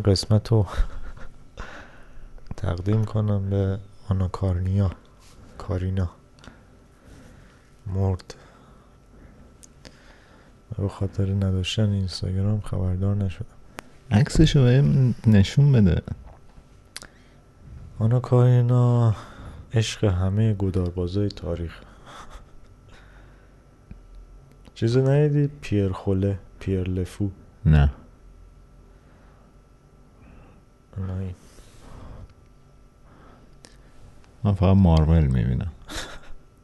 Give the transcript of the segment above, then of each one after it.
این قسمت رو تقدیم کنم به آنا کارنیا کارینا مرد. به خاطر نداشتن اینستاگرام خبردار نشدم. عکسشو بهم نشون بده. آنا کارینا عشق همه گوداربازای تاریخ. چیزو ندیدی؟ پیر خوله پیر لفو. نه. من فقط مارول می‌بینم.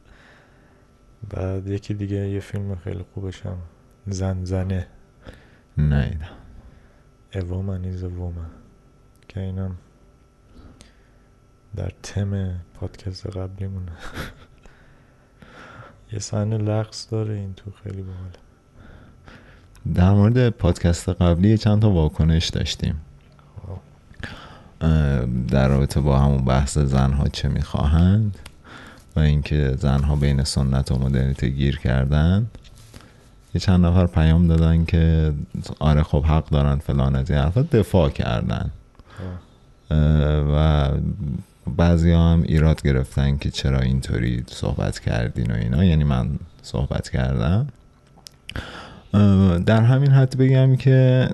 بعد یکی دیگه یه فیلم خیلی خوبش هم زن زنه. نه A woman is a woman. که اینم در تم پادکست قبلیمونه. یه صحنه لغز داره این تو خیلی باحاله. در مورد پادکست قبلی چند تا واکنش داشتیم. در رابطه با همون بحث زنها چه می‌خواهند و اینکه زنها بین سنت و مدرنیته گیر کردن. یه چند نفر پیام دادن که آره خب حق دارن فلان از این حرفا دفاع کردن. و بعضی هم ایراد گرفتن که چرا اینطوری صحبت کردین و اینا. یعنی من صحبت کردم. در همین حد بگم که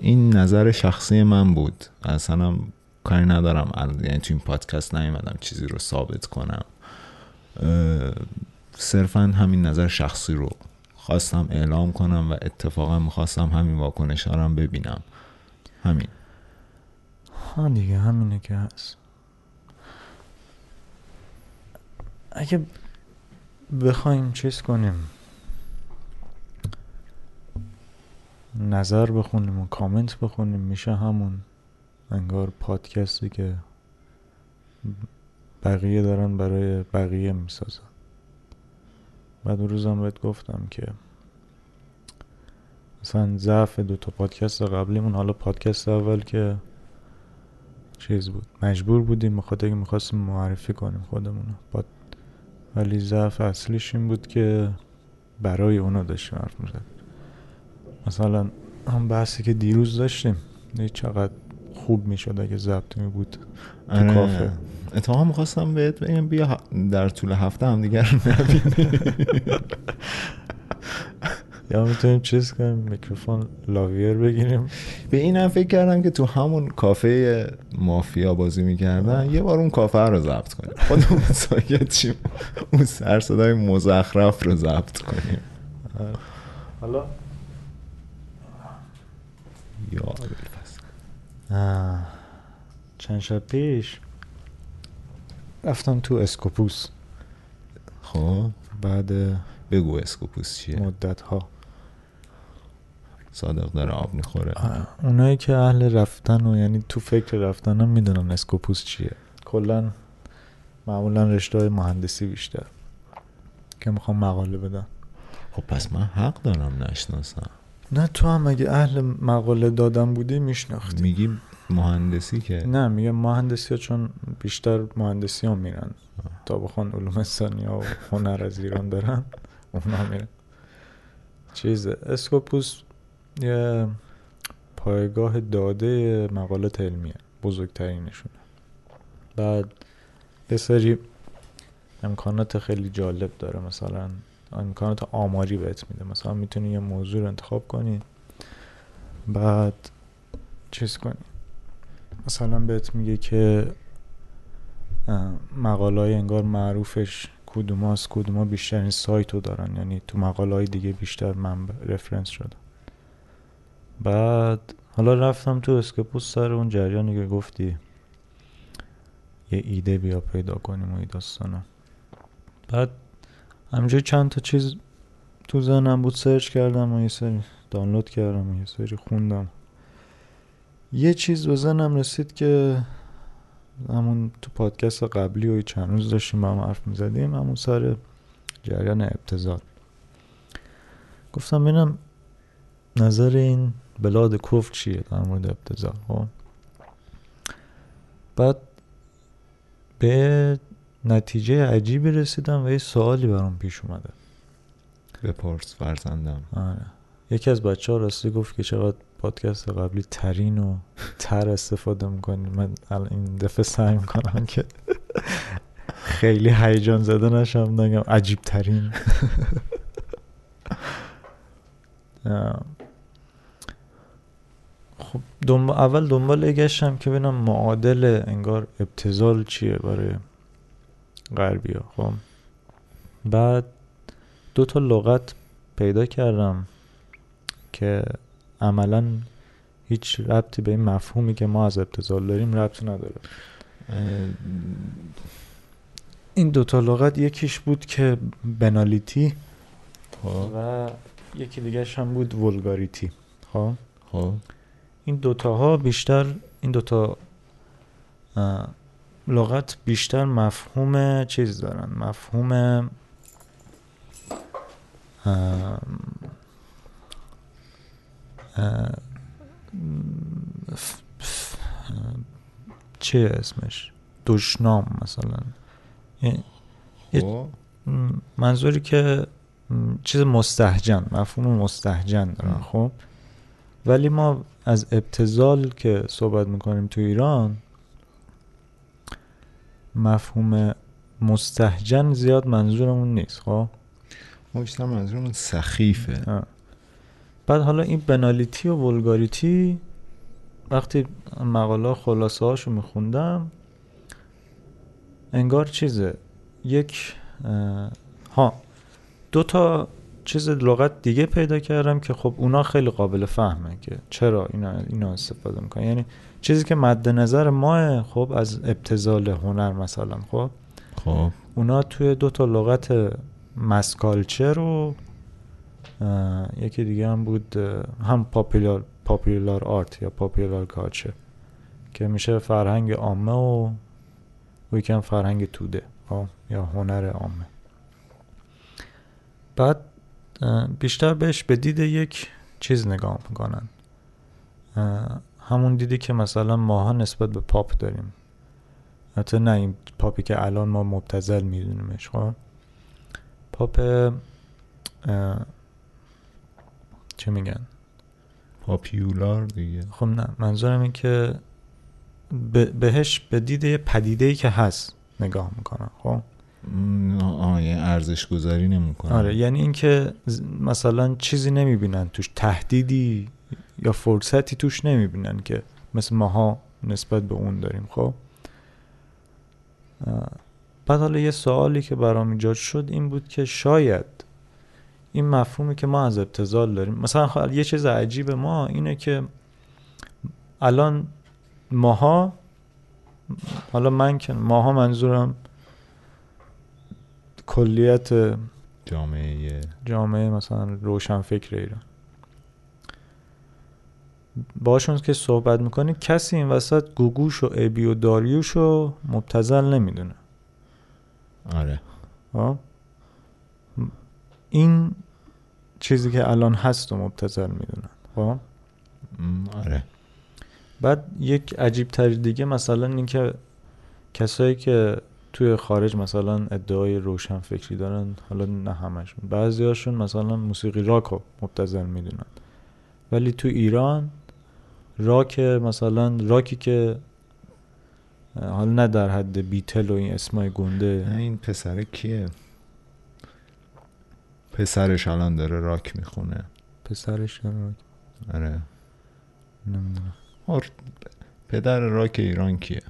این نظر شخصی من بود. اصلا کاری ندارم. یعنی تو این پادکست نیومدم چیزی رو ثابت کنم. صرفا همین نظر شخصی رو خواستم اعلام کنم و اتفاقا می‌خواستم همین واکنش ها هم ببینم. همین. ها دیگه همینه که هست. اگه بخوایم چیز کنیم نظر بخونیم و کامنت بخونیم میشه همون. انگار پادکستی که بقیه دارن برای بقیه می‌سازن بعد اون روزم بهت گفتم که مثلا ضعف دو تا پادکست قبلیمون حالا پادکست اول که چیز بود مجبور بودیم بخاطر که می‌خواستیم معرفی کنیم خودمون رو. ولی ضعف اصلیش این بود که برای اونا داشتیم حرف می‌زد مثلا هم بحثی که دیروز داشتیم چقدر خوب می‌شد اگه ضبط می بود تو آره. کافه. اتفاقا می‌خواستم بهت بگم بیا در طول هفته هم دیگر یا می‌تونیم چیز کنیم؟ میکروفون لاویر بگیریم. به این هم فکر کردم که تو همون کافه مافیا بازی می‌کردن یه بار اون کافه رو ضبط کنیم. خودمون ساکت چیم اون سر صدای مزخرف رو ضبط کنیم. حالا؟ یا. آه. چند شب پیش رفتم تو اسکوپوس. خب بعد بگو اسکوپوس چیه؟ مدت ها صادق داره آب می‌خوره. اونایی که اهل رفتن و یعنی تو فکر رفتن هم می‌دونن اسکوپوس چیه. کلا معمولا رشته های مهندسی بیشتر که می‌خوام مقاله بدن خب پس من حق دارم نشناسم. نه تو هم اگه اهل مقاله دادن بودی میشناختی. میگی مهندسی که؟ نه میگه مهندسی ها چون بیشتر مهندسی ها میرن. تا بخوان علوم انسانی ها و هنر از ایران برن اونا میرن. چیز اسکوپوس یه پایگاه داده مقالات علمیه بزرگترینشونه بعد یه سری امکانات خیلی جالب داره. مثلا امکانات آماری بهت میده. مثلا می‌تونی یه موضوع رو انتخاب کنی بعد چیز کنی. مثلا بهت میگه که مقاله های انگار معروفش کدوم هست کدوم ها بیشترین سایت رو دارن. یعنی تو مقاله های دیگه بیشتر منبع رفرنس شدن بعد حالا رفتم تو اسکپوس سر اون جریانی که گفتی. یه ایده بیا پیدا کنیم و این بعد همینجوری چند تا چیز تو ذهنم بود سرچ کردم و یه سری دانلود کردم و یه سری خوندم. یه چیز به ذهنم رسید که همون تو پادکست قبلی و چند روز داشتیم با هم حرف می‌زدیم همون سر جریان ابتزال. گفتم ببینم نظر این بلاد کفر چیه در مورد ابتزال خب؟ بعد به نتیجه عجیبی رسیدم و یه سوالی برام پیش اومده. بپرس فرزندم. آره. یکی از بچه ها راستی گفت که چقدر پادکست قبلی ترین و تر استفاده می‌کنی. من الان این دفعه سعی می‌کنم که خیلی هیجان زده نشم نگم عجیب ترین خب دنبال اول دنبال گشتم که ببینم معادل انگار ابتزال چیه برای غربی ها خب. بعد دو تا لغت پیدا کردم که عملا هیچ ربطی به این مفهومی که ما از ابتزال داریم ربط نداره. این دوتا لغت یکیش بود که بنالیتی خب. و یکی دیگه هم بود ولگاریتی. خب. این دوتاها بیشتر این دوتا لغت بیشتر مفهوم چیز دارن؟ مفهوم چیه اسمش؟ دشنام مثلا. خب. منظوری که چیز مستهجن مفهوم مستهجن دارن. خب. ولی ما از ابتزال که صحبت می‌کنیم تو ایران مفهوم مستهجن زیاد منظورمون نیست خب ما بیشتر منظورمون سخیفه آه. بعد حالا این بنالیتی و ولگاریتی وقتی مقاله خلاصه هاشو میخوندم انگار چیزه یک ها دو تا چیز لغت دیگه پیدا کردم که خب اونا خیلی قابل فهمه که چرا اینا, اینا استفاده می‌کنن. یعنی چیزی که مد نظر ماه خب از ابتزال هنر مثلا خب خب. اونا توی دو تا لغت مسکالچر و یکی دیگه هم بود هم پاپولار پاپولار آرت یا پاپولار کالچر که میشه فرهنگ عامه و هم فرهنگ توده خب، یا هنر عامه. بعد بیشتر بهش به دید یک چیز نگاه می‌کنن. همون دیدی که مثلا ماها نسبت به پاپ داریم. حتی نه این پاپی که الان ما مبتزل میدونیمش خب؟ پاپ چه میگن؟ پاپیولار دیگه. خب نه منظورم این که به- بهش به دید یه پدیده که هست نگاه می‌کنن خب؟ م، آه یه ارزش گذاری نمی‌کنه. آره یعنی اینکه مثلا چیزی نمی‌بینن توش تهدیدی یا فرصتی توش نمی‌بینن که مثل ماها نسبت به اون داریم خب؟ بعد حالا یه سوالی که برام ایجاد شد این بود که شاید این مفهومی که ما از ابتزال داریم مثلا خب یه چیز عجیب ما اینه که الان ماها حالا من که ماها منظورم کلیت جامعه جامعه مثلا روشن فکر ایران. باشون که صحبت می‌کنی کسی این وسط گوگوش و ابی و داریوش رو مبتزل نمی‌دونه. آره. خب؟ این چیزی که الان هست و مبتزل می‌دونن. خب؟ آره. بعد یک عجیب تر دیگه مثلا اینکه کسایی که توی خارج مثلا ادعای روشن فکری دارن حالا نه همشون. بعضی هاشون مثلا موسیقی راک رو مبتزل می‌دونن. ولی تو ایران راک مثلا راکی که حالا نه در حد بیتل و این اسمای گنده. این پسره کیه؟ پسرش الان داره راک می‌خونه. پسرش داره راک. آره. نمی‌دونم. آر- پدر راک ایران کیه؟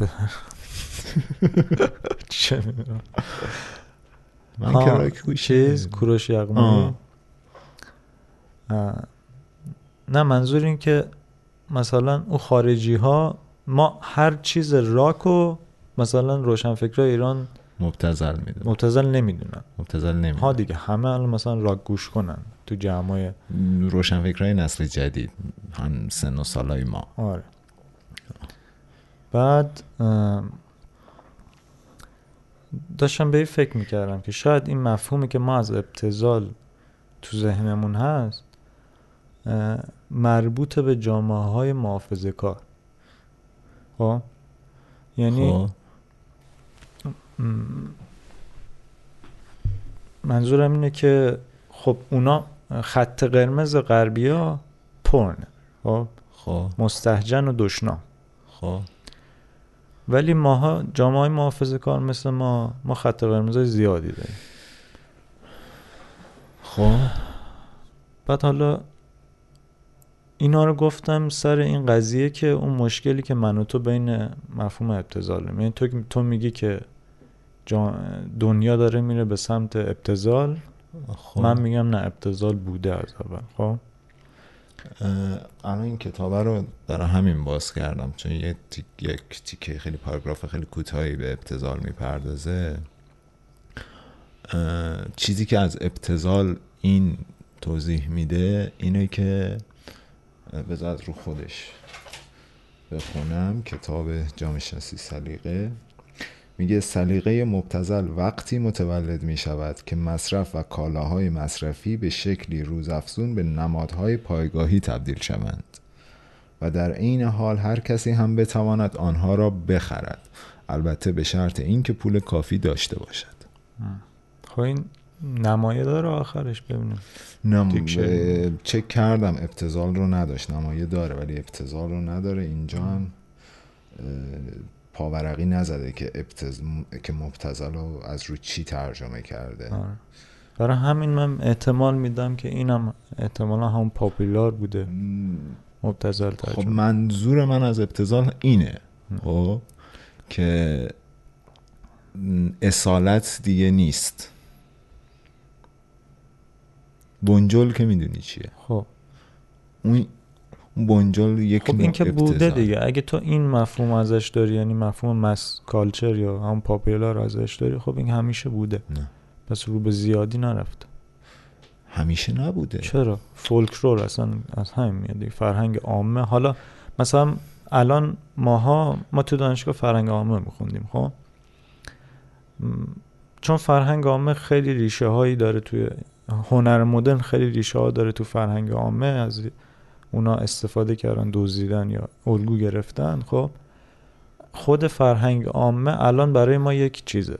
چه می‌دونم. من ها، راک چیز. کوروش یغمایی. نه منظور این که مثلا او خارجی ها ما هر چیز راکو مثلا روشنفکر ایران مبتزل میده مبتزل نمی‌دونن. مبتزل ها نمیده دیگه همه الان مثلا راک گوش کنن تو جمعای روشنفکرهای نسل جدید هم سن و سالای ما. آره. بعد داشتم به این فکر می‌کردم که شاید این مفهومی که ما از ابتزال تو ذهنمون هست مربوط به جامعه های محافظه کار. خب؟ یعنی خب. م، منظورم اینه که خب اونا خط قرمز غربیا پرنه. خب؟ خب. مستهجن و دشنام. خب. ولی ماها جامعه های محافظه کار مثل ما ما خط قرمز زیادی داریم. خب. بعد حالا اینا رو گفتم سر این قضیه که اون مشکلی که من و تو بین مفهوم ابتزاله یعنی تو تو میگی که دنیا داره میره به سمت ابتزال. خب. من میگم نه ابتزال بوده از اول. خب. الان این کتاب رو برای همین باز کردم چون یک تیکه خیلی پاراگراف خیلی کوتاهی به ابتزال می‌پردازه. چیزی که از ابتزال این توضیح میده اینه که بذار رو خودش بخونم. کتاب جامعه سلیقه. میگه سلیقه مبتزل وقتی متولد می شود که مصرف و کالاهای مصرفی به شکلی روزافزون به نمادهای پایگاهی تبدیل شوند. و در عین حال هر کسی هم بتواند آنها را بخرد. البته به شرط اینکه پول کافی داشته باشد. خب این نمایه داره آخرش ببینیم. نم... چک کردم. ابتزال رو نداشت. نمایه داره ولی ابتزال رو نداره. اینجا هم پاورقی نزده که ابتز... که مبتزل رو از رو چی ترجمه کرده. آره. برای همین من احتمال میدم که اینم احتمالا همون پاپولار بوده. مبتزل خب ترجمه منظور من از ابتزال اینه خب که اصالت دیگه نیست. بنجل که می‌دونی چیه؟ خب. اون بنجل یک خب این که بوده. دیگه. اگه تو این مفهوم ازش داری یعنی مفهوم مس کالچر یا همون پاپولار ازش داری خب این همیشه بوده. نه. پس رو به زیادی نرفته همیشه نبوده. چرا؟ فولکلور اصلا از همین میاد. فرهنگ عامه. حالا مثلا الان ماها ما تو دانشگاه فرهنگ عامه میخوندیم خب؟ چون فرهنگ عامه خیلی ریشه هایی داره توی هنر مدرن خیلی ریشه ها داره تو فرهنگ عامه. از اونا استفاده کردن دزدیدن یا الگو گرفتن. خب خود فرهنگ عامه الان برای ما یک چیزه.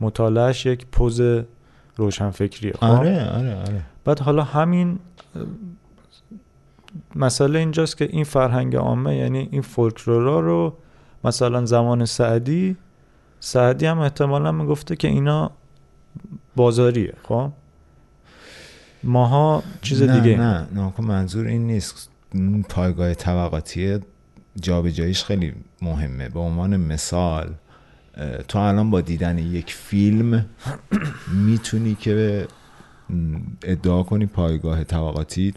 مطالعهش یک پوز روشنفکریه. خب؟ آره آره آره. بعد حالا همین مسئله اینجاست که این فرهنگ عامه یعنی این فولکلورا رو مثلا زمان سعدی سعدی هم احتمالا می‌گفته که اینا بازاریه. خب؟ ماها چیز نه دیگه. نه نه خب منظور این نیست. پایگاه طبقاتی جابجاییش خیلی مهمه. به عنوان مثال تو الان با دیدن یک فیلم می‌تونی که ادعا کنی پایگاه طبقاتی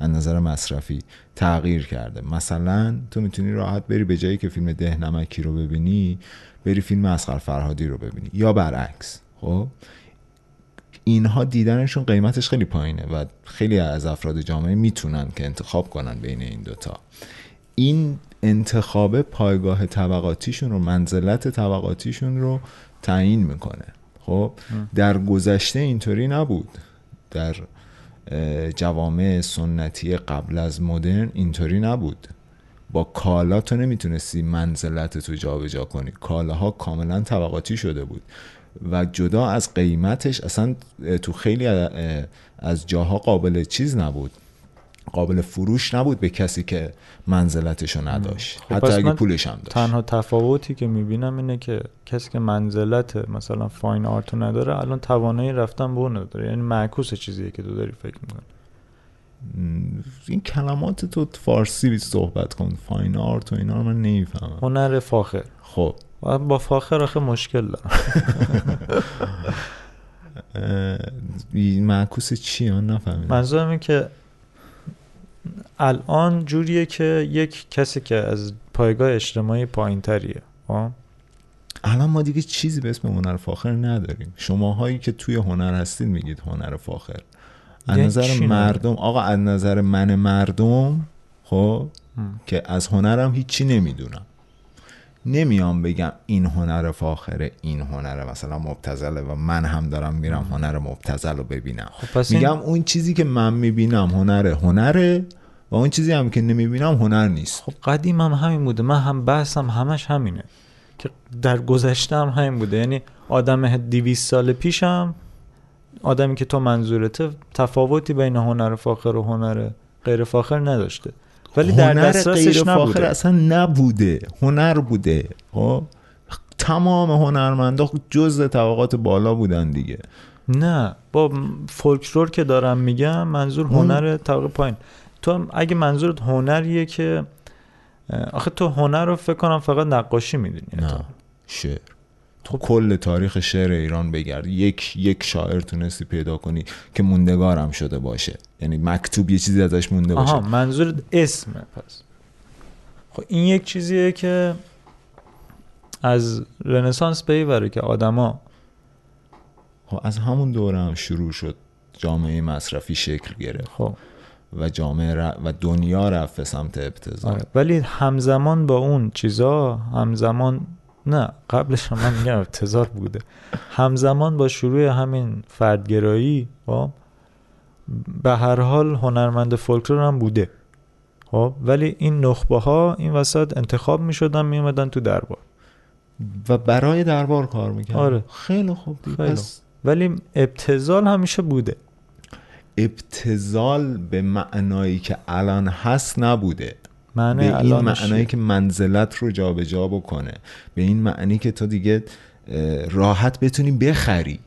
از نظر مصرفی تغییر کرده. مثلا تو می‌تونی راحت بری به جایی که فیلم ده نمکی رو ببینی بری فیلم اسقر فرهادی رو ببینی یا برعکس خب؟ اینها دیدنشون قیمتش خیلی پایینه و خیلی از افراد جامعه می‌تونن که انتخاب کنن بین این دوتا. این انتخاب پایگاه طبقاتیشون رو منزلت طبقاتیشون رو تعیین می‌کنه. خب در گذشته اینطوری نبود. در جوامع سنتی قبل از مدرن اینطوری نبود. با کالا تو نمی‌تونستی منزلت تو جابجا کنی. کالاها کاملا طبقاتی شده بود. و جدا از قیمتش اصلا تو خیلی از جاها قابل چیز نبود. قابل فروش نبود به کسی که منزلتشو نداشت. خب حتی اگه پولش هم داشت. تنها تفاوتی که می‌بینم اینه که کسی که منزلت مثلا فاین آرتو نداره الان توانایی رفتن به اون نداره. یعنی معکوس چیزیه که تو داری فکر می‌کنی. این کلمات تو فارسی صحبت کن. فاین آرت و اینا رو من نمی‌فهمم. هنر فاخر. خب. و با فاخر آخه مشکل دارم. این معکوس چی؟ من نفهمیدم. منظورم اینه که الان جوریه که یک کسی که از پایگاه اجتماعی پایین تریه الان ما دیگه چیزی به اسم هنر فاخر نداریم. شماهایی که توی هنر هستید میگید هنر فاخر. از یعنی نظر؟ مردم آقا از نظر من مردم خب؟ که از هنرم هیچی نمی‌دونم. نمیام بگم این هنر فاخره این هنر مثلا مبتزله و من هم دارم میرم هنر مبتزل رو ببینم. خب پس این- میگم اون چیزی که من می‌بینم هنره هنره و اون چیزی هم که نمی‌بینم هنر نیست. خب قدیم هم همین بوده. من هم بحثم همش همینه که در گذشته هم همین بوده. یعنی آدم دیویست سال پیشم آدمی که تو منظورته تفاوتی بین هنر فاخر و هنر غیر فاخر نداشته. ولی در دسترسش نبوده. اصلا نبوده. هنر بوده. خب؟ تمام هنرمندا جز طبقات بالا بودن دیگه. نه با فولکلور که دارم میگم منظور اون- هنر طبقه پایین. تو اگه منظورت هنریه که آخه تو هنر رو فکر کنم فقط نقاشی می‌دونی. نه شعر. تو کل تاریخ شعر ایران بگرد. یک یک شاعر تونستی پیدا کنی که موندگارم شده باشه. یعنی مکتوب یه چیزی ازش مونده باشه. آها منظورت اسمه پس. خب این یک چیزیه که از رنسانس پیوره که آدما خب از همون دوره هم شروع شد جامعه مصرفی شکل گرفت. خب. و جامعه ر- و دنیا رفت به سمت ابتذال. آره. ولی همزمان با اون چیزا همزمان نه قبلش هم من میگم ابتذال بوده. همزمان با شروع همین فردگرایی خب به هر حال هنرمند فولکلور هم بوده. خب ولی این نخبه ها این وسط انتخاب می شدن می اومدن تو دربار. و برای دربار کار می‌کرد آره. خیلی خوب خیلی پس ولی ابتزال همیشه بوده. ابتزال به معنایی که الان هست نبوده. معنی به این معنایی؟ که منزلت رو جابجا بکنه. به این معنی که تو دیگه راحت بتونی بخری.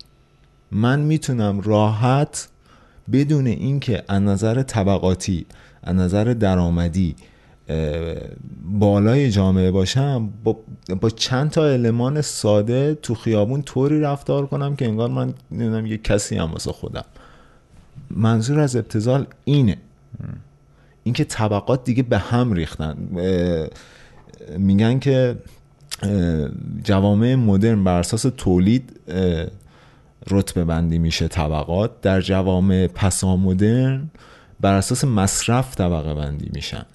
من می‌تونم راحت بدون اینکه از نظر طبقاتی از نظر درآمدی بالای جامعه باشم با, با چند تا المان ساده تو خیابون طوری رفتار کنم که انگار من نمی‌دونم یه کسی هم واسه خودم. منظور از ابتزال اینه. اینکه طبقات دیگه به هم ریختن. میگن که جوامع مدرن بر اساس تولید رتبه بندی میشه طبقات. در جوامع پسامدرن بر اساس مصرف طبقه بندی میشن.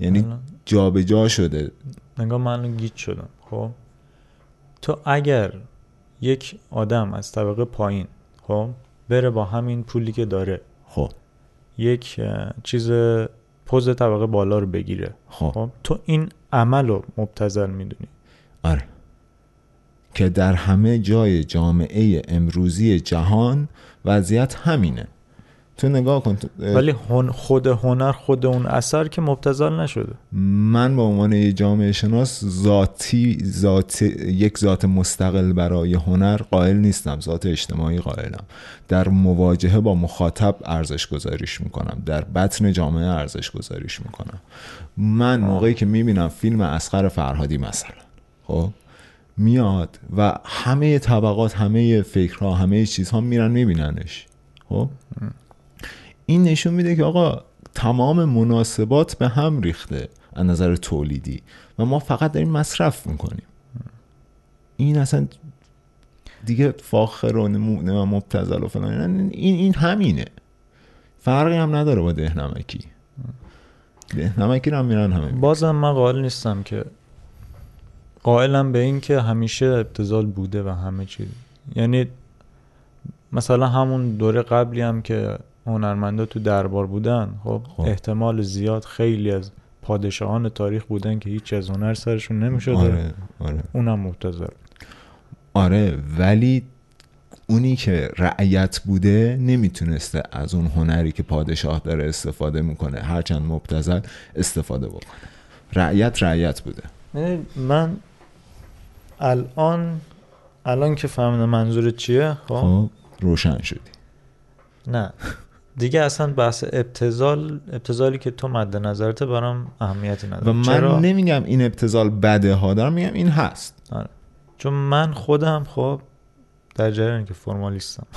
یعنی جابجا شده. انگار من گیج شدم. خب؟ تو اگر یک آدم از طبقه پایین خب بره با همین پولی که داره خب. یک چیز پوز طبقه بالا رو بگیره. خب. خب؟ تو این عمل رو مبتذل می‌دونی. آره. که در همه جای جامعه امروزی جهان وضعیت همینه. تو نگاه کن ولی هن خود هنر خود اون اثر که مبتذل نشده. من به عنوان یه جامعه شناس ذاتی ذات یک ذات مستقل برای هنر قائل نیستم ذات اجتماعی قائلم. در مواجهه با مخاطب ارزش گذاریش می‌کنم در بطن جامعه ارزش گذاریش می‌کنم. من موقعی که می‌بینم فیلم اسقر فرهادی مثلا خب میاد و همه طبقات همه فکرها همه چیزها میرن میبیننش خب؟ این نشون میده که آقا تمام مناسبات به هم ریخته از نظر تولیدی و ما فقط داریم مصرف می‌کنیم. این اصلا دیگه فاخر و نمو- نمو- مبتذل و فلان. این این همینه. فرقی هم نداره با دهنمکی. دهنمکی رو هم میرن همه بازم من قائل نیستم که قائلم به این که همیشه ابتذال بوده و همه چیز یعنی مثلا همون دوره قبلی هم که هنرمندا تو دربار بودن. خب, خب. احتمال زیاد خیلی از پادشاهان تاریخ بودن که هیچ از هنر سرشون نمی‌شده. آره آره. اونم مبتذل آره ولی اونی که رعیت بوده نمی‌تونسته از اون هنری که پادشاه داره استفاده می‌کنه هرچند مبتزل استفاده بکنه. رعیت رعیت بوده. یعنی من الان الان که فهمیدم منظور چیه خب؟ خب روشن شدی. نه. دیگه اصلا بحث ابتزال ابتزالی که تو مد نظرته برام اهمیتی نداره. و من چرا؟ نمیگم این ابتزال بده ها دارم میگم این هست. آره. چون من خودم خب در جریان که فرمالیستم.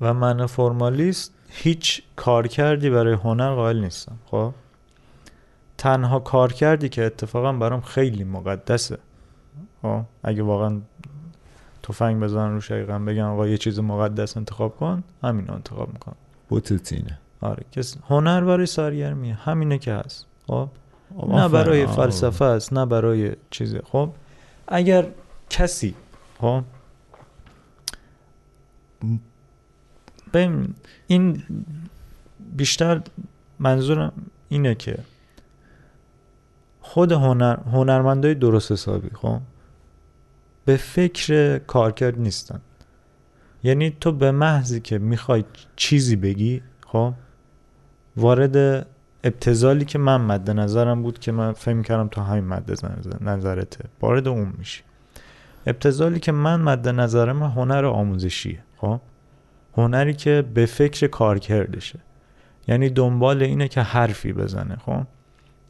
و من فرمالیست هیچ کار کردی برای هنر قائل نیستم خب؟ تنها کار کردی که اتفاقا برام خیلی مقدسه خب؟ اگه واقعا تفنگ بزنن رو شقیقم بگن آقا یه چیز مقدس انتخاب کن همین انتخاب می‌کنم بوتتینه آره کس هنر برای سرگرمیه. همینه که هست. خب؟ نه آفرین. برای آه. فلسفه است نه برای چیزه. خب؟ اگر کسی خب؟ ببین این بیشتر منظورم اینه که خود هنر هنرمندای درست حسابی خب؟ به فکر کارکرد نیستن. یعنی تو به محضی که می‌خوای چیزی بگی خب وارد ابتزالی که من مد نظرم بود که من فهم کردم تو همین مد نظرته وارد اون میشی. ابتزالی که من مد نظرم هنر آموزشیه خب؟ هنری که به فکر کارکردشه. یعنی دنبال اینه که حرفی بزنه خب؟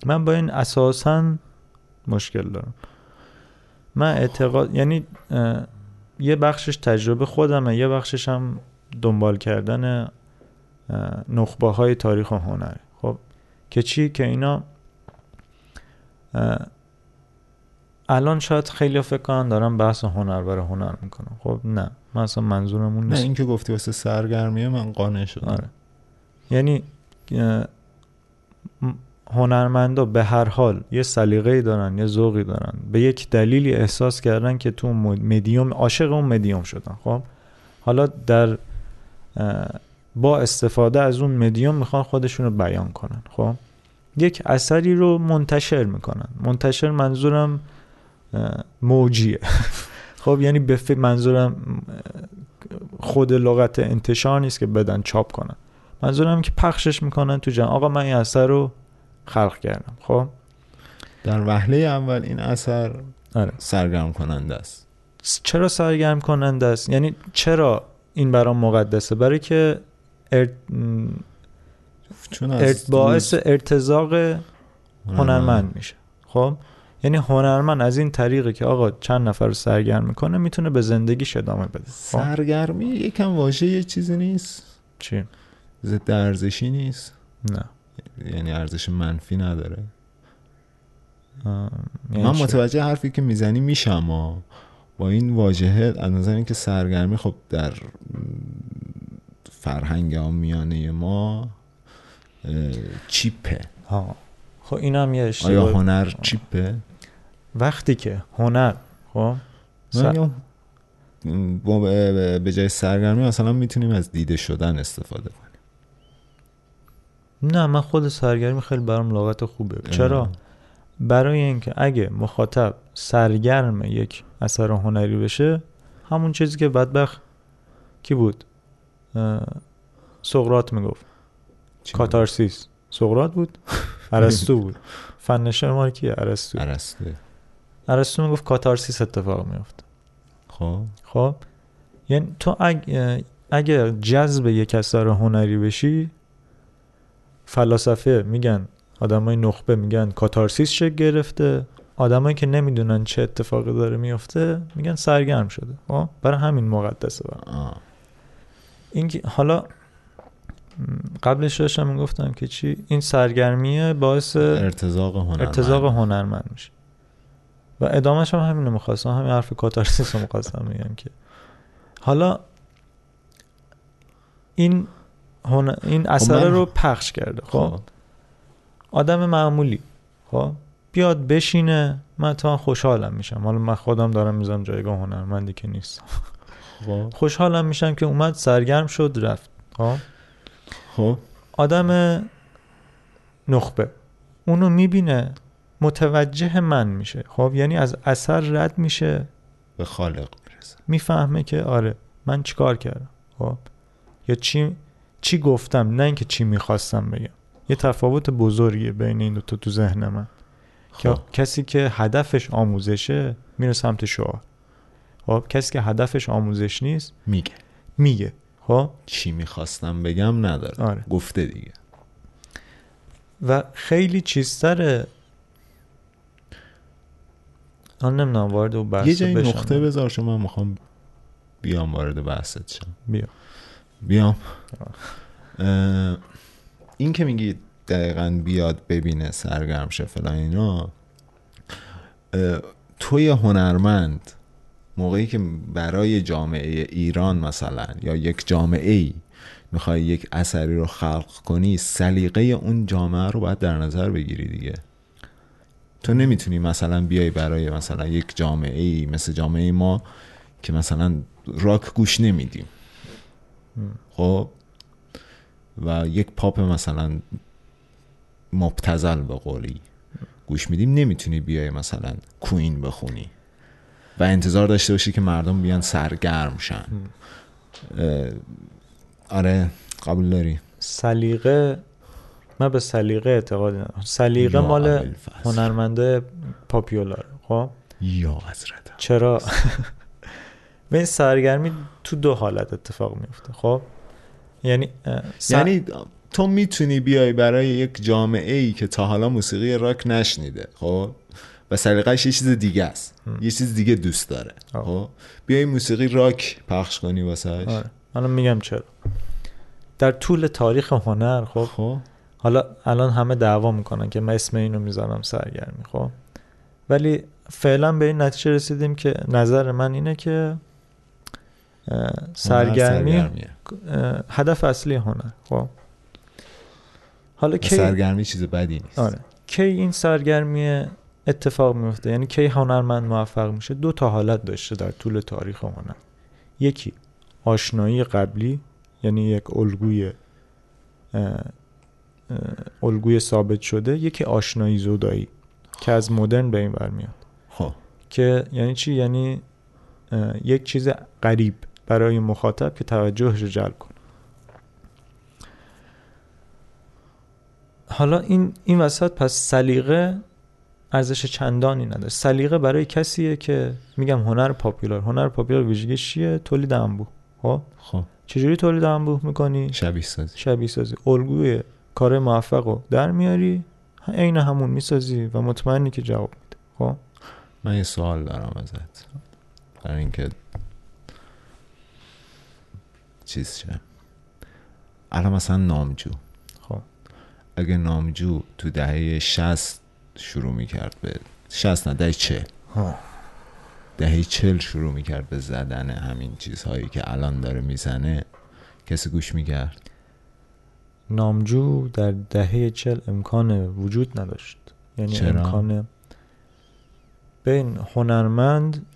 من با این اساسا مشکل دارم. من اعتقاد یعنی یه بخشش تجربه خودمه یه بخشش هم دنبال کردن نخبه های تاریخ و هنره خب که چی؟ که اینا الان شاید خیلی فکر کنن دارم بحث هنر برای هنر می‌کنم خب نه. من اصلا منظورمون نیست نه این که گفتی واسه سرگرمیه من قانع شدم. آره. یعنی هنرمندا به هر حال یه سلیقه دارن یه ذوقی دارن. به یک دلیلی احساس کردن که تو مدیوم عاشق اون مدیوم شدن خب؟ حالا در با استفاده از اون مدیوم می‌خوان خودشون رو بیان کنن خب؟ یک اثری رو منتشر می‌کنن. منتشر منظورم موجیه. خب؟ یعنی به منظورم خود لغت انتشار نیست که بدن چاپ کنن. منظورم که پخشش می‌کنن تو جمع. آقا من این اثر رو خلق کردم خب؟ در وهله اول این اثر آره. سرگرم کننده است. چرا سرگرم کننده است؟ یعنی چرا این برام مقدسه؟ برای که ارت... چون باعث ارتزاق هنرمند میشه. خب؟ یعنی هنرمند از این طریقه که آقا چند نفر رو سرگرم می‌کنه می‌تونه به زندگیش ادامه بده. خب؟ سرگرمی یکم واژه یه چیزی نیست. چی؟ ضد ارزشی نیست. نه. یعنی ارزش منفی نداره. یعنی من متوجه حرفی که می‌زنی میشم و با این واژه از نظر اینکه سرگرمی خب در فرهنگ آمیانه ما چیپه. ها. خب این هم یه اشتباه. آیا هنر چیپه؟ وقتی که هنر خب؟ به جای سرگرمی مثلا می‌تونیم از دیده شدن استفاده کنیم. نه من خود سرگرمی خیلی برام لغت خوبه. چرا؟ برای اینکه اگه مخاطب سرگرم یک اثر هنری بشه همون چیزی که بدبخ کی بود؟ سقرات می‌گفت. کاتارسیس. سقرات بود؟ ارسطو بود. فن ما کیه؟ ارسطو. ارسطو. ارسطو می‌گفت کاتارسیس اتفاق میفته خب. خب؟ یعنی تو اگه اگه جذب یک اثر هنری بشی فلاسفه میگن آدمای نخبه میگن کاتارسیس شکل گرفته. آدمایی که نمی‌دونن چه اتفاقی داره میفته میگن سرگرم شده. خب؟ برای همین مقدسه برای این حالا قبلش داشتم می‌گفتم که چی؟ این سرگرمیه باعث ارتزاق هنرمند. ارتزاق هنرمند میشه. و ادامهش هم همینو می‌خواستم همین حرف کاتارسیس رو می‌خواستم میگم که حالا این این خب اثر رو پخش کرده. خب, خب. آدم معمولی. خب؟ بیاد بشینه من تا خوشحالم میشم. حالا من خودم دارم میزم جایگاه هنرمندی که نیست خب. خوشحالم میشم که اومد سرگرم شد رفت. خب؟ خب. آدم نخبه. اونو می‌بینه متوجه من میشه. خب؟ یعنی از اثر رد میشه. به خالق می‌رسه. می‌فهمه که آره من چیکار کردم؟ خب؟ یا چی چی گفتم نه اینکه چی می‌خواستم بگم. یه تفاوت بزرگیه بین این دوتا تو ذهن من. که خب. کسی که هدفش آموزشه میره سمت شعار. خب کسی که هدفش آموزش نیست میگه. میگه. خب؟ چی می‌خواستم بگم نداره. آره. گفته دیگه. و خیلی چیزتره آن نمی‌دونم وارد و بحث یه جایی نقطه بذار شما من می‌خوام بیام وارد بحثت شم. بیا. بیام. این که میگی دقیقا بیاد ببینه سرگرم شه فلان اینا توی هنرمند موقعی که برای جامعه ایران مثلا یا یک جامعه ای می‌خوای یک اثری رو خلق کنی سلیقه اون جامعه رو باید در نظر بگیری دیگه. تو نمی‌تونی مثلا بیای برای مثلا یک جامعه ای مثل جامعه ما که مثلا راک گوش نمیدیم. خب و یک پاپ مثلا مبتزل به قولی گوش میدیم نمی‌تونی بیای مثلا کوین بخونی. و انتظار داشته باشی که مردم بیان سرگرم شن. آره قبول داری. سلیقه من به سلیقه اعتقادی ندارم سلیقه مال. هنرمنده پاپیولار خب؟ یا حضرت. چرا؟ به این سرگرمی تو دو حالت اتفاق میفته خب؟ یعنی سر- یعنی تو می‌تونی بیای برای یک جامعه ای که تا حالا موسیقی راک نشنیده خب؟ و سلیقه‌اش یه چیز دیگه است یه چیز دیگه دوست داره. خب؟ بیای موسیقی راک پخش کنی واسهش آره. الان میگم چرا. در طول تاریخ هنر خب؟ خب. حالا الان همه دعوا می‌کنن که من اسم اینو می‌ذارم سرگرمی خب؟ ولی فعلا به این نتیجه رسیدیم که نظر من اینه که سرگرمی؟ هدف اصلی هنر خب. حالا کی سرگرمی چیز بدی نیست. آره. کی این سرگرمی اتفاق میفته یعنی کی هنرمند موفق میشه؟ دو تا حالت داشته در طول تاریخ هنر. یکی آشنایی قبلی یعنی یک الگوی الگوی ثابت شده یکی آشنایی زودایی که از مدرن به این برمیاد خب. که یعنی چی؟ یعنی یک چیز غریب. برای مخاطب که توجهش رو جلب کنه. حالا این این وسط پس سلیقه ارزش چندانی نداره. سلیقه برای کسیه که میگم هنر پاپولار هنر پاپولار ویژگیش چیه؟ تولید انبوه. خب؟ خب. چجوری تولید انبوه می‌کنی؟ شبیه سازی. شبیه سازی. الگوی کار موفق رو در میاری عین همون می‌سازی و مطمئنی که جواب میده. خب؟ من یه سوال دارم ازت. برای اینکه چیز شه. الان مثلا نامجو. خب. اگه نامجو تو دهه 60 شروع می‌کرد به 60 نه دهه 40 ها. دهه 40 شروع می‌کرد به زدن همین چیزهایی که الان داره می‌زنه. کسی گوش می‌کرد؟ نامجو در دهه چل امکان وجود نداشت. یعنی چرا؟ امکان بین هنرمند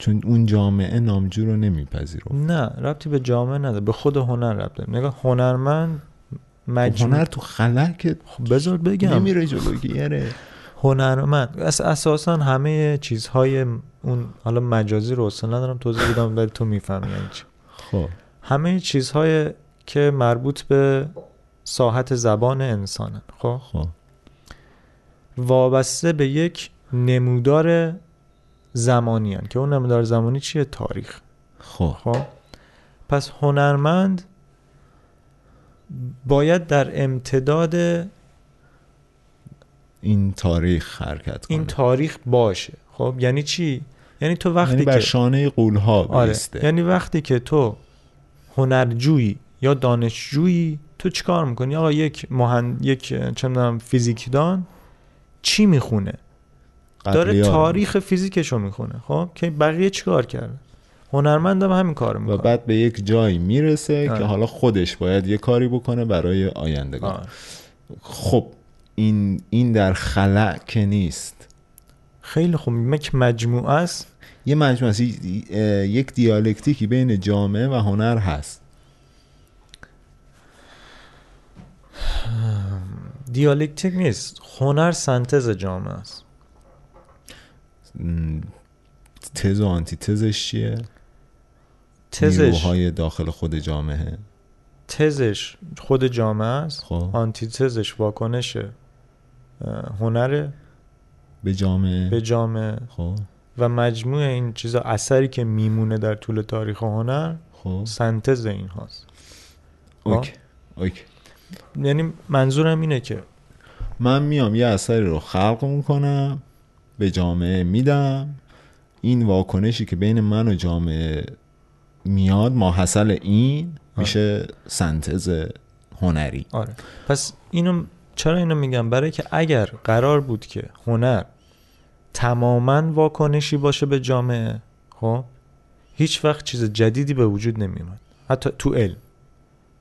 چون اون جامعه نامجو رو نمیپذیرفت. نه ربطی به جامعه نداره به خود هنر ربط داره. نگاه هنرمند خب مجموع هنر تو که خب بذار بگم. نمیره جلو گیره هنرمند. اس اساسا همه چیزهای اون حالا مجازی رو اصلا ندارم توضیح بدم ولی تو می‌فهمی یعنی چی. خب. همه چیزهای که مربوط به ساحت زبان انسانن خب؟ خب. وابسته به یک نمودار زمانی هن. که اون نمودار زمانی چیه؟ تاریخ. خب. خب. پس هنرمند باید در امتداد این تاریخ حرکت کنه. این تاریخ باشه. خب یعنی چی؟ یعنی تو وقتی یعنی بر که شانه قولها آره. بیسته. یعنی وقتی که تو هنرجویی یا دانشجویی تو چیکار می‌کنی؟ آقا یک مهند یک چه فیزیکدان چی می‌خونه؟ داره. تاریخ فیزیکشو می‌خونه خب؟ که بقیه چیکار کرده؟ هنرمند هم همین کارو و می‌کنه. بعد به یک جایی می‌رسه آره. که حالا خودش باید یه کاری بکنه برای آیندگان. آره. خب این این در خلع که نیست. خیلی خوب. یک مجموعه است. یه مجموعه است. یک دیالکتیکی بین جامعه و هنر هست. دیالکتیک نیست. هنر سنتز جامعه است. تز و آنتی تزش چیه؟ تزش. نیروهای داخل خود جامعه. تزش خود جامعه است؟ خب. آنتی تزش واکنش اه، هنر به جامعه. به جامعه. خب. و مجموع این چیزا اثری که میمونه در طول تاریخ هنر خب. سنتز این هاست. Okay. Okay. یعنی منظورم اینه که من میام یه اثری رو خلق می‌کنم. به جامعه میدم. این واکنشی که بین من و جامعه میاد ماحصل این میشه سنتز هنری. آره. پس اینو چرا اینو میگم؟ برای که اگر قرار بود که هنر تماما واکنشی باشه به جامعه خب هیچ وقت چیز جدیدی به وجود نمیومد حتی تو علم.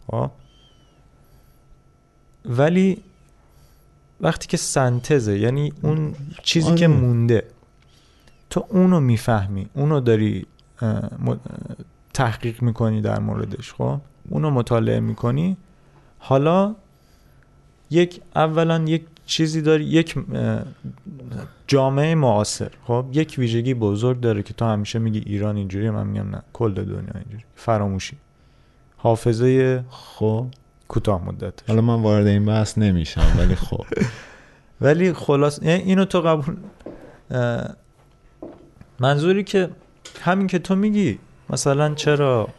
خب؟ ولی وقتی که سنتزه یعنی اون چیزی که آره. مونده تو اونو می‌فهمی اونو داری تحقیق می‌کنی در موردش خب؟ اونو مطالعه می‌کنی. حالا یک اولا یک چیزی داری یک جامعه معاصر خب؟ یک ویژگی بزرگ داره که تو همیشه میگی ایران اینجوری من میگم نه کل دنیا اینجوری فراموشی. حافظه خب. کوتاه مدت حالا من وارد این بحث نمیشم ولی خب. ولی خلاص یعنی اینو تو قبول منظوری که همین که تو میگی مثلا چرا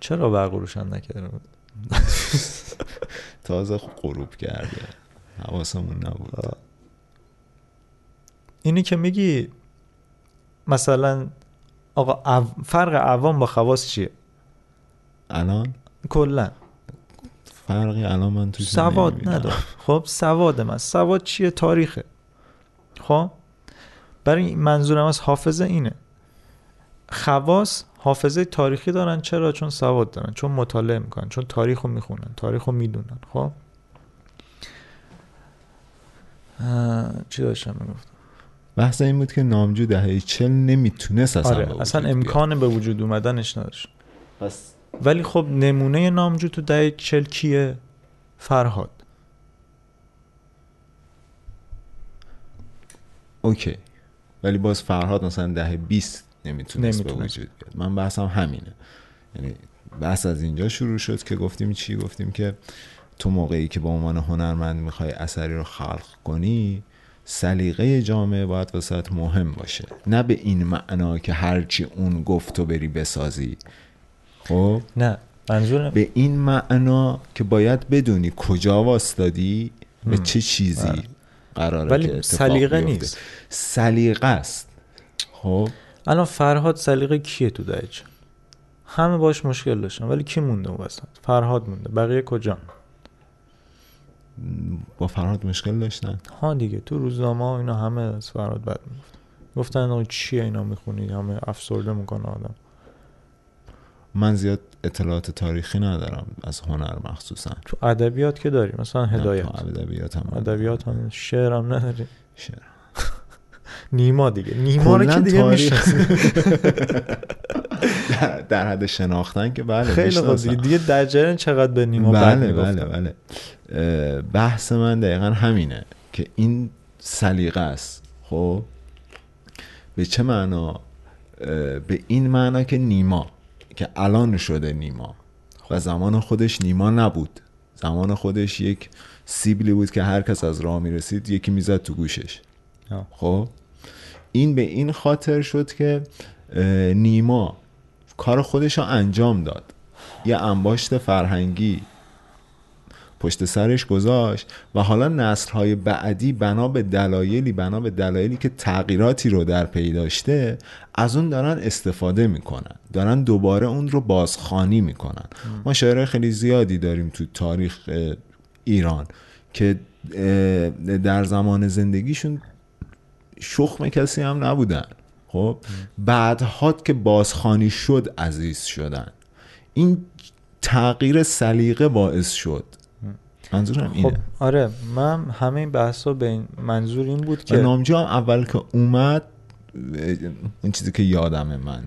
چرا برق رو روشن نکرده بود تازه غروب کرده. حواسمون نبود. اینی که میگی مثلا آقا فرق عوام با خواص چیه؟ الان؟ کلا. فرقی الان من توش سواد. نداره. خب سواد من. سواد چیه؟ تاریخه. خب؟ برای منظورم از حافظه اینه. خواص حافظه تاریخی دارن. چرا؟ چون سواد دارن. چون مطالعه می‌کنن. چون تاریخ رو می‌خونن. تاریخ رو می‌دونن. خب؟ چی داشتم می‌گفتم؟ بحث این بود که نامجو دهه چل نمی‌تونست اصلا آره اصلا. امکان به وجود اومدنش نداشت. پس ولی خب نمونه نامجو تو دهه چل کیه؟ فرهاد. اوکی. ولی باز فرهاد مثلا دهه 20 نمی‌تونست به. وجود بیاد. من بحثم همینه. یعنی بحث از اینجا شروع شد که گفتیم چی؟ گفتیم که تو موقعی که به عنوان هنرمند می‌خوای اثری رو خلق کنی سلیقه جامعه باید واسط مهم باشه. نه به این معنا که هرچی اون گفت تو بری بسازی. خب. نه منظورم به این معنا که باید بدونی کجا واسطادی به. چه چیزی آره. قراره ولی سلیقه. نیست. سلیقه است. خب. الان فرهاد سلیقه کیه تو چل همه باش مشکل داشتن ولی کی مونده اون وسط؟ فرهاد مونده. بقیه کجا؟ با فرهاد مشکل داشتن؟ ها دیگه تو روزنامه اینا همه از فرهاد بد می‌گفتن. گفتن چیه اینا می‌خونی؟ همه افسرده می‌کنه آدم. من زیاد اطلاعات تاریخی ندارم از هنر مخصوصا. تو ادبیات که داری مثلا هدایت. ادبیات هم ادبیات هم شعر هم نداری شعر. نیما دیگه. نیما رو که دیگه می‌شناسی در, حد شناختن که بله خیلی خوب. دیگه دیگه در جریان چقدر به نیما بله. بله بله. بحث من دقیقا همینه که این سلیقه است. خب؟ به چه معنا؟ به این معنا که نیما. که الان شده نیما. و زمان خودش نیما نبود. زمان خودش یک سیبلی بود که هر کس از راه می‌رسید یکی می‌زد تو گوشش. خب؟ این به این خاطر شد که نیما کار خودش رو انجام داد. یه انباشت فرهنگی. پشت سرش گذاشت و حالا نسلهای بعدی بنا به دلایلی بنا به دلایلی که تغییراتی رو در پی داشته از اون دارن استفاده می‌کنن. دارن دوباره اون رو بازخانی می‌کنن. ما شاعرای خیلی زیادی داریم تو تاریخ ایران که در زمان زندگیشون شخم کسی هم نبودن. خب؟ بعدها که بازخانی شد عزیز شدن. این تغییر سلیقه باعث شد. منظورم اینه خب آره من همه این بحثا به این منظور این بود که نامجو هم اول که اومد اون چیزی که یادمه من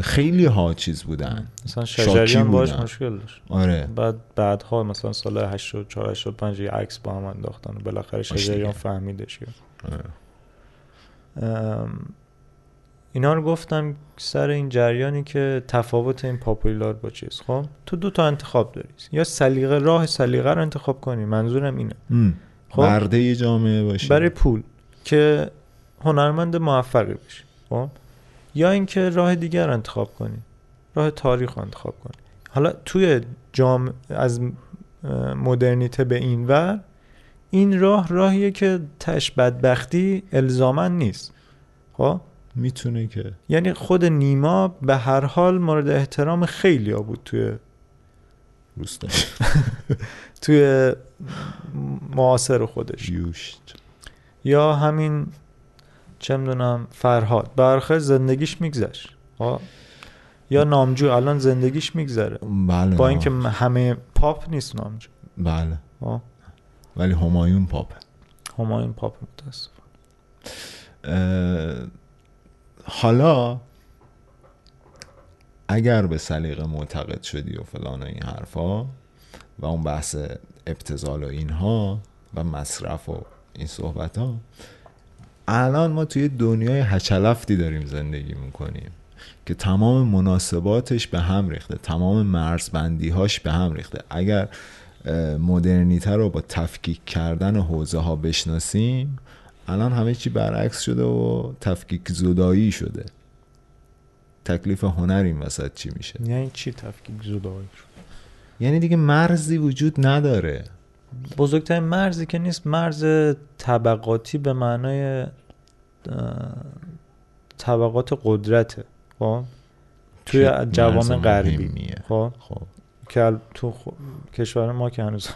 خیلی ها چیز بودن مثلا شجریان باش. مشکل داشت آره بعد بعدها مثلا سال 84 85 یه عکس با هم انداختن و بالاخره شجریان. فهمیدش آره. اینا رو گفتم سر این جریانی که تفاوت این پاپولار با چیز. خب؟ تو دو تا انتخاب داری. یا سلیقه راه سلیقه رو انتخاب کنی. منظورم اینه. خب؟ برده جامعه باشه برای پول که هنرمند موفقی بشی. خب؟ یا اینکه راه دیگر انتخاب کنی. راه تاریخ رو انتخاب کنی. حالا توی جام از مدرنیته به این ور این راه راهیه که تش بدبختی الزامن نیست. خب؟ می‌تونه که. یعنی خود نیما به هر حال مورد احترام خیلی ها بود توی روستا توی معاصر خودش. یوشت. یا همین چه می‌دونم فرهاد. برخه زندگیش میگذشت؟ یا نامجو. الان زندگیش میگذره. بله. با آه. اینکه همه پاپ نیست نامجو. بله. خب؟ ولی همایون پاپ همایون پاپ متاسف اه، حالا اگر به سلیقه معتقد شدی و فلان و این حرفا و اون بحث ابتزال و اینها و مصرف و این صحبت ها الان ما توی دنیای هچلفتی داریم زندگی می‌کنیم که تمام مناسباتش به هم ریخته تمام مرزبندی هاش به هم ریخته. اگر مدرنیته رو با تفکیک کردن حوزه ها بشناسیم الان همه چی برعکس شده و تفکیک زدایی شده. تکلیف هنر این وسط چی میشه؟ یعنی چی تفکیک زدایی شده؟ یعنی دیگه مرزی وجود نداره. بزرگترین مرزی که نیست مرز طبقاتی به معنای طبقات قدرته خب؟ توی جوامع غربی خب؟ خب. که تو کشور ما که هنوز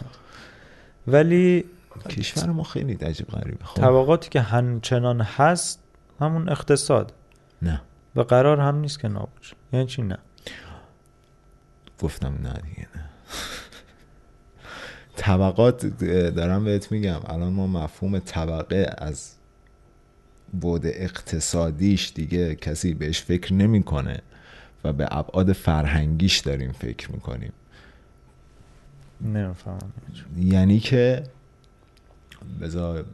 ولی کشور ما خیلی عجیب غریبه. خب. طبقاتی که همچنان هست همون اقتصاد. نه. و قرار هم نیست که نابود یعنی چی نه؟ گفتم نه دیگه نه. طبقات دارم بهت میگم الان ما مفهوم طبقه از بود اقتصادیش دیگه کسی بهش فکر نمی‌کنه و به ابعاد فرهنگیش داریم فکر می‌کنیم. نمی‌فهمم. یعنی که بذار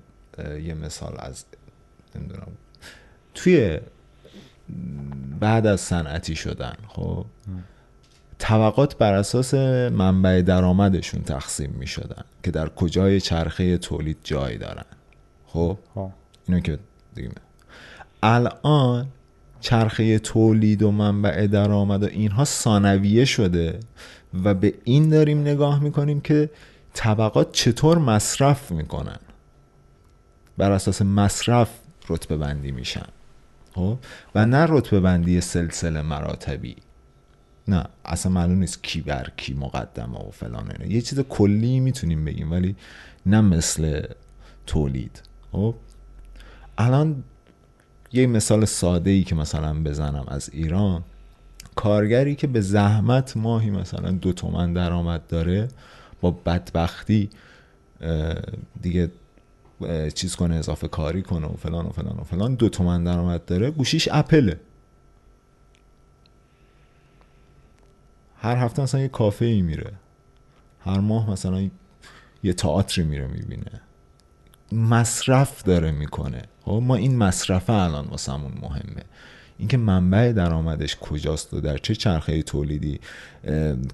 یه مثال از نمی‌دونم توی بعد از صنعتی شدن خب طبقات بر اساس منبع درآمدشون تقسیم می شدن که در کجای چرخه تولید جای دارن. خب؟ اینو که دیگه الان چرخه تولید و منبع درآمد و اینها ثانویه شده و به این داریم نگاه می‌کنیم که طبقات چطور مصرف می‌کنن؟ بر اساس مصرف رتبه بندی میشن. خب؟ و نه رتبه بندی سلسله مراتبی. نه اصلا معلوم نیست کی بر کی مقدمه و فلان اینه یه چیز کلی می‌تونیم بگیم ولی نه مثل تولید. خب؟ الان یه مثال ساده ای که مثلا بزنم از ایران. کارگری که به زحمت ماهی مثلا دو تومن درآمد داره با بدبختی دیگه چیز کنه اضافه کاری کنه و فلان و فلان و فلان. دو تومن درآمد داره. گوشیش اپله. هر هفته مثلا یه کافه ای میره. هر ماه مثلا یه تئاتری میره می‌بینه. مصرف داره می‌کنه. خب ما این مصرفه الان واسمون مهمه. اینکه منبع درآمدش کجاست و در چه چرخه تولیدی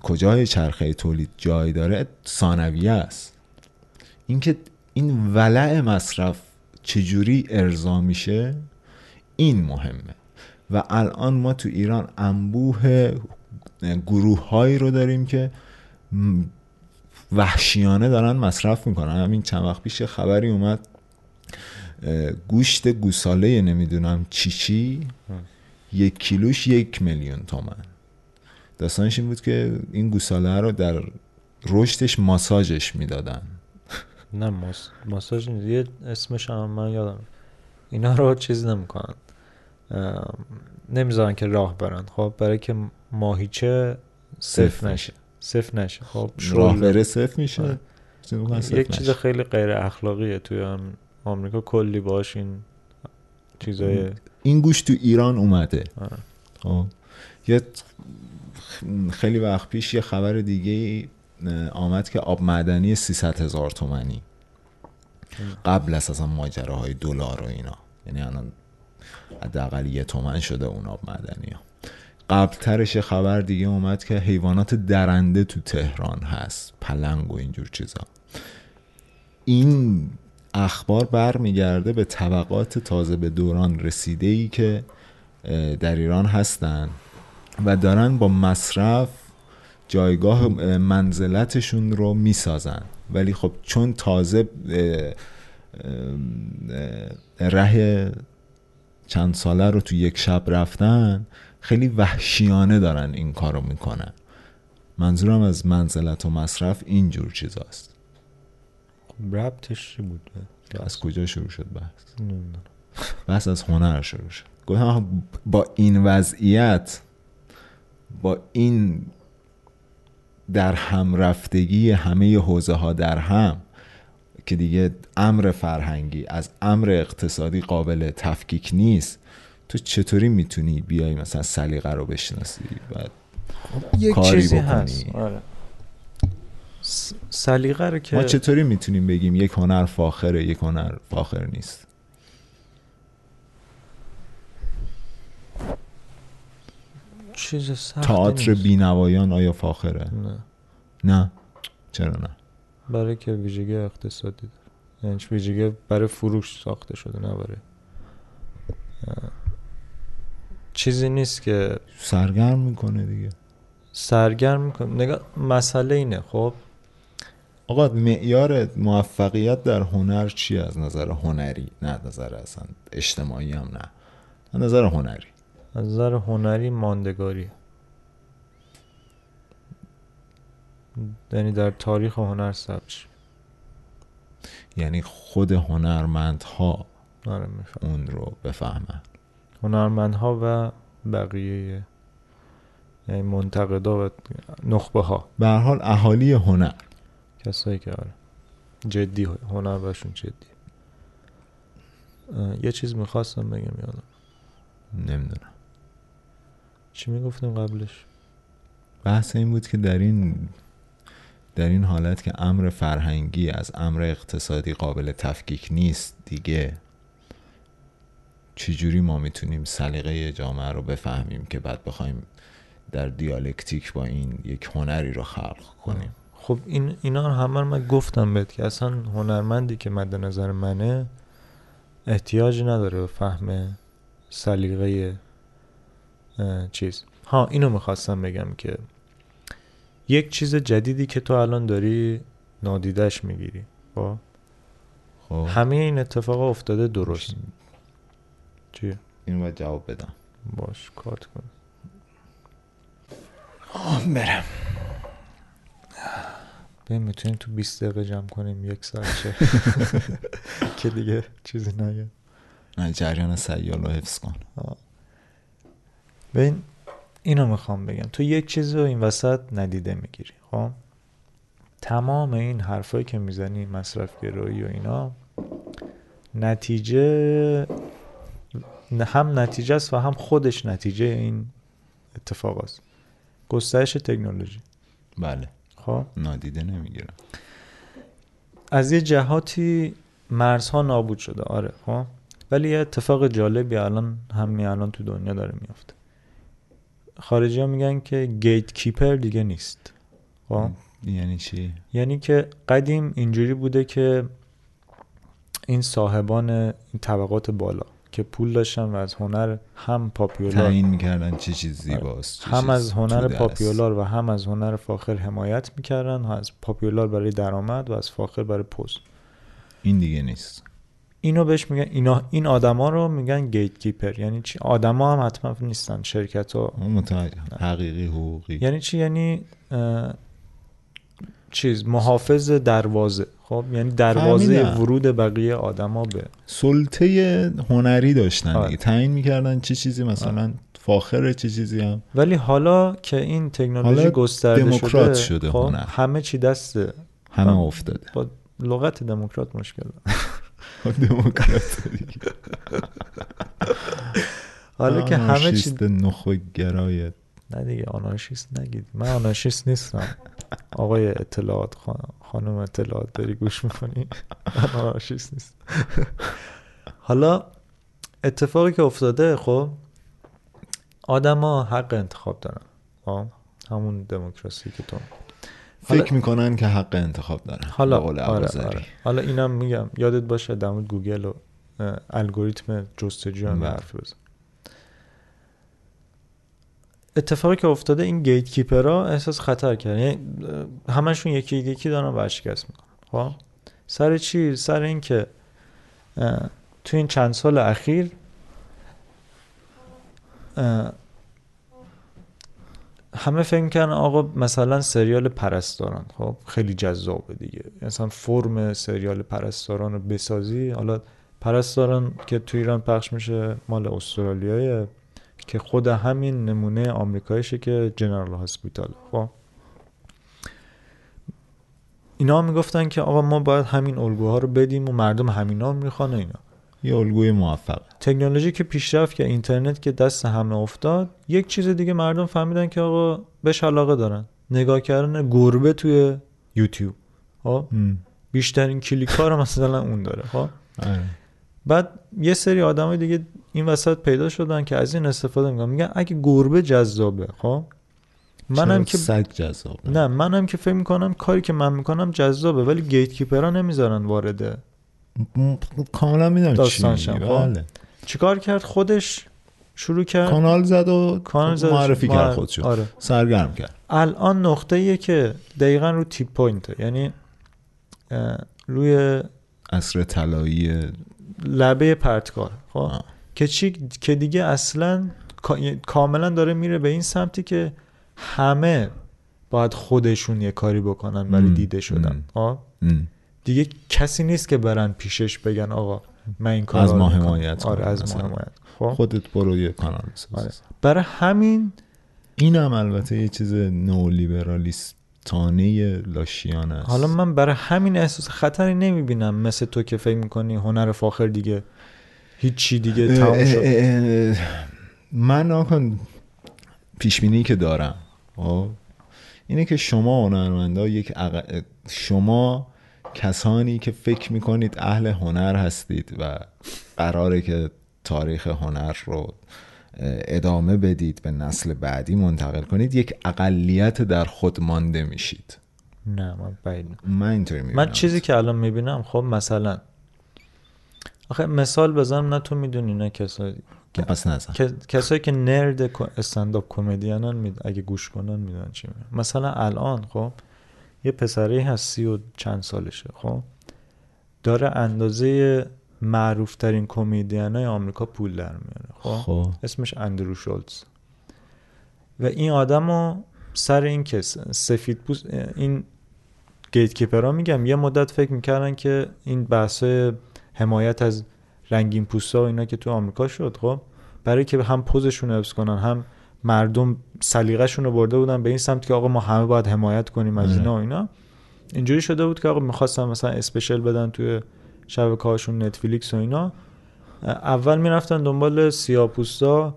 کجای چرخه تولید جای داره ثانویه است. اینکه این ولع مصرف چجوری ارضا میشه این مهمه. و الان ما تو ایران انبوه گروه هایی رو داریم که وحشیانه دارن مصرف می‌کنن. همین چند وقت پیش خبری اومد گوشت گوساله نمی‌دونم چی چی. یک کیلوش یک میلیون تومن. داستانش این بود که این گوساله رو در رشدش ماساژش می‌دادن. نه ماس... ماساژ یه اسمش هم من یادم. اینا رو چیز نمی‌کنن. نمی‌ذارن که راه برن. خب برای که ماهیچه صف نشه. صف نشه. خب راه بره صف میشه. آره. یک چیز خیلی غیر اخلاقیه توی آمریکا. کلی باش این چیزای این گوش تو ایران اومده. خب. یه خیلی وقت پیش یه خبر دیگه آمد که آب معدنی 300 هزار تومنی. قبل از اصلا ماجراهای دلار و اینا. یعنی الان حداقل یه تومن شده اون آب معدنی ها. قبل ترش خبر دیگه اومد که حیوانات درنده تو تهران هست. پلنگ و اینجور چیزا. این اخبار برمیگرده به طبقات تازه به دوران رسیده ای که در ایران هستن و دارن با مصرف جایگاه منزلتشون رو می‌سازن. ولی خب چون تازه ره چند ساله رو تو یک شب رفتن خیلی وحشیانه دارن این کارو می‌کنن. منظورم از منزلت و مصرف اینجور چیزاست. ربطش چی بود؟ از کجا شروع شد بحث؟ بحث از هنر شروع شد. گفتم با این وضعیت با این در هم رفتگی همه حوزه ها در هم که دیگه امر فرهنگی از امر اقتصادی قابل تفکیک نیست تو چطوری می‌تونی بیای مثلا سلیقه رو بشناسی و یک کاری چیزی بکنی؟ هست. آره. سلیقه رو که ما چطوری می‌تونیم بگیم یک هنر فاخره یک هنر فاخر نیست؟ چیز تئاتر. بینوایان آیا فاخره؟ نه. نه؟ چرا نه؟ برای که ویژگی اقتصادی داره. یعنی ویژگی برای فروش ساخته شده نه برای چیزی نیست که سرگرم می‌کنه دیگه. سرگرم می‌کنه. نگاه مسئله اینه خب؟ آقا معیار موفقیت در هنر چی از نظر هنری؟ نه نظر اصلا اجتماعی هم نه. از نظر هنری. از نظر هنری ماندگاری. یعنی در تاریخ هنر ثبت. یعنی خود هنرمندها آره اون رو بفهمن. هنرمندها و بقیه یعنی منتقدا و نخبه ها به هر حال اهالی هنر. کسایی که آره. جدی هنر بهشون جدی. یه چیز می‌خواستم بگم یادم نمی‌دونم. چی می‌گفتیم قبلش؟ بحث این بود که در این در این حالت که امر فرهنگی از امر اقتصادی قابل تفکیک نیست دیگه چجوری ما می‌تونیم سلیقه جامعه رو بفهمیم که بعد بخوایم در دیالکتیک با این یک هنری رو خلق کنیم؟ خب این اینا رو همه رو من گفتم بهت که اصلا هنرمندی که مد نظر منه احتیاج نداره به فهم سلیقه چیز. ها اینو می‌خواستم بگم که یک چیز جدیدی که تو الان داری نادیدش می‌گیری. خب؟ خب. همه این اتفاق افتاده درست. چیه؟ اینو باید جواب بدم. باش کارت کن. برم. ببین می‌تونیم تو 20 دقیقه جمع کنیم یک ساعت چه که دیگه چیزی نگه. نه جریان سیال رو حفظ کن. ببین اینو می‌خوام بگم. تو یک چیز رو این وسط ندیده می‌گیری خب؟ تمام این حرفایی که می‌زنی مصرف گرایی و اینا نتیجه هم نتیجه است و هم خودش نتیجه این اتفاق است. گسترش تکنولوژی. بله. خب؟ نادیده نمی‌گیرم از یه جهاتی مرزها نابود شده آره خب؟ ولی یه اتفاق جالبی الان همین الان تو دنیا داره میافته. خارجی ها میگن که گیت کیپر دیگه نیست خب؟ یعنی چی؟ یعنی که قدیم اینجوری بوده که این صاحبان این طبقات بالا که پول داشتن و از هنر هم پاپیولار تعیین می‌کردن چه چیز زیباست چه هم چیز از هنر. پاپیولار و هم از هنر فاخر حمایت می‌کردن و از پاپیولار برای درآمد و از فاخر برای پست. این دیگه نیست. اینو بهش میگن اینا این آدما رو میگن گیت کیپر یعنی چی؟ آدما هم حتما نیستن شرکت ها حقیقی حقوقی. یعنی چی؟ یعنی چیز محافظ دروازه. خب یعنی دروازه فهمیدم. ورود بقیه آدما به سلطه هنری داشتن آره. دیگه تعیین می‌کردن چه چیزی مثلا فاخره چه چیزی هم ولی حالا که این تکنولوژی گسترده شده, شده خب هنر. همه چی دست همه آه. افتاده با لغت دموکرات مشکل. دموکرات. حالا که همه چی گرای نه دیگه آنارشیست نگید من آنارشیست نیستم آقای اطلاعات خان- خانم اطلاعات داری گوش می‌کنی من آنارشیست نیست حالا اتفاقی که افتاده خب آدما حق انتخاب دارن خب همون دموکراسی که تو فکر می‌کنن که حق انتخاب دارن حالا آره. آره. حالا اینم میگم یادت باشه در مورد گوگل و الگوریتم جستجو هم بله. حرف بزن اتفاقی که افتاده این گیت کیپرها احساس خطر کردن. یعنی همشون یکی یکی دارن ورشکست می‌کنن. خب؟ سر چی؟ سر این که اه، تو این چند سال اخیر همه فکر می‌کنن آقا مثلا سریال پرستاران. خب؟ خیلی جذابه دیگه. مثلا فرم سریال پرستاران رو بسازی. حالا پرستاران که تو ایران پخش میشه مال استرالیایه که خود همین نمونه آمریکاییشه که جنرال هاسپیتال. خب. اینا می‌گفتن که آقا ما باید همین الگوها رو بدیم و مردم همینا رو می‌خوان و اینا. یه الگوی موفق. تکنولوژی که پیشرفت که اینترنت که دست همه افتاد یک چیز دیگه مردم فهمیدن که آقا بهش علاقه دارن. نگاه کردن گربه توی یوتیوب. خب. م. بیشترین کلیک ها رو مثلا اون داره. خب. آره. بعد یه سری آدمای دیگه این وسط پیدا شدن که از این استفاده می‌کنن میگن اگه گربه جذابه خب منم که سگ جذاب نه منم که فکر می‌کنم کاری که من می‌کنم جذابه ولی گیت کیپرها نمی‌ذارن وارده م- کاملا می‌دونم چی. خب. بله. چیکار کرد خودش شروع کرد کانال زد و کانال زدش. معرفی کرد خودشو آره سرگرم کرد الان نقطه ایه که دقیقا رو تیپ پوینته یعنی روی اصر طلایی لبه پرتگاه خب آه. که چی که دیگه اصلا کا- کاملا داره میره به این سمتی که همه باید خودشون یه کاری بکنن برای. دیده شدن. خب. دیگه کسی نیست که برن پیشش بگن آقا من این کار از ما حمایت آره از ما. حمایت خب خودت برو یه کانال آره. برای همین این هم البته یه چیز نولیبرالیستانه لاشیانه است حالا من برای همین احساس خطری نمی‌بینم مثل تو که فکر می‌کنی هنر فاخر دیگه هیچی دیگه تمام شد. من آکن پیش بینی که دارم خب، اینه که شما هنرمندا یک عق- شما کسانی که فکر می‌کنید اهل هنر هستید و قراره که تاریخ هنر رو ادامه بدید به نسل بعدی منتقل کنید یک اقلیت در خود مانده میشید. نه من می‌دونم. من اینطوری می‌بینم. من چیزی که الان می‌بینم خب مثلا آخه مثال بزنم نه تو می‌دونی نه کسایی پس نزن. که- کسایی که نرد استنداپ کمدینن می اگه گوش کنن می‌دونن چی میگم مثلا الان خب یه پسری هست سی و چند سالشه خب داره اندازه معروف ترین کمدین های آمریکا پول در میاره خب. خب. اسمش اندرو شولتز. و این آدم رو سر این که س- سفید پوست این گیت کیپرها میگم یه مدت فکر می‌کردن که این بحث حمایت از رنگین پوستا و اینا که تو آمریکا شد خب؟ برای که هم پوزشون رو حفظ کنن هم مردم سلیقه‌شون رو برده بودن به این سمت که آقا ما همه باید حمایت کنیم از آره. اینا و اینا. اینجوری شده بود که آقا می‌خواستن مثلا اسپشل بدن توی شبکه هاشون نتفلیکس و اینا. اول می‌رفتن دنبال سیاپوستا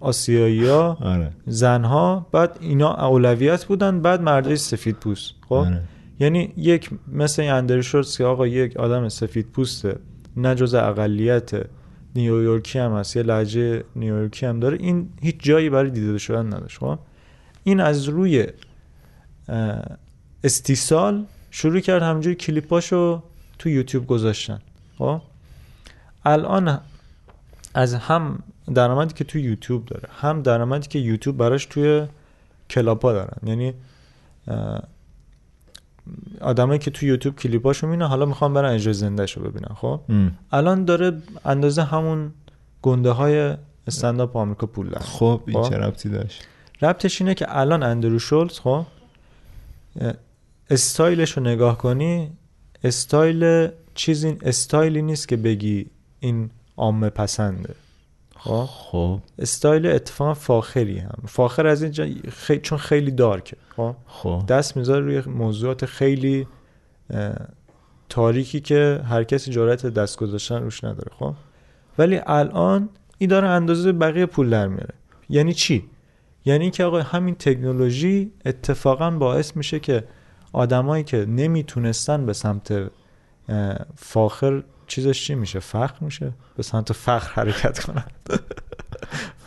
آسیایی ها آره. زنها بعد اینا اولویت بودن بعد مردای سفید پوست خب؟ آره. یعنی یک مثل این اندر شورتز که آقا یک آدم سفید پوسته نه جز اقلیت نیویورکی هم هست یه لهجه نیویورکی هم داره. این هیچ جایی برای دیده شدن نداشت خب؟ این از روی استیصال شروع کرد همجوری کلیپاشو تو یوتیوب گذاشتن خب؟ الان از هم درآمدی که تو یوتیوب داره هم درآمدی که یوتیوب براش توی کلاپا دارن. یعنی آدمایی که تو یوتیوب کلیپاشو می‌بینن حالا می‌خوام برن اجرای زنده شو ببینن خب؟ ام. الان داره اندازه همون گنده های استنداپ آمریکا پول دارن خب این خب. چه ربطی داشت؟ ربطش اینه که الان اندرو شولز خب؟ استایلش رو نگاه کنی استایل چیزی استایلی نیست که بگی این عامه پسنده. خب؟ خب. استایل اتفاقا فاخری هم. فاخر از اینجا خی... چون خیلی dark ه خب؟ خب. دست می‌ذاره روی موضوعات خیلی تاریکی که هر کسی جرأت دست گذاشتن روش نداره خب؟ ولی الان این داره اندازه بقیه پول در میاره. یعنی چی؟ یعنی که آقا همین تکنولوژی اتفاقا باعث میشه که آدمایی که نمی‌تونستن به سمت فاخر چیزش چی میشه؟ فخر میشه؟ به سمت فخر حرکت کنن.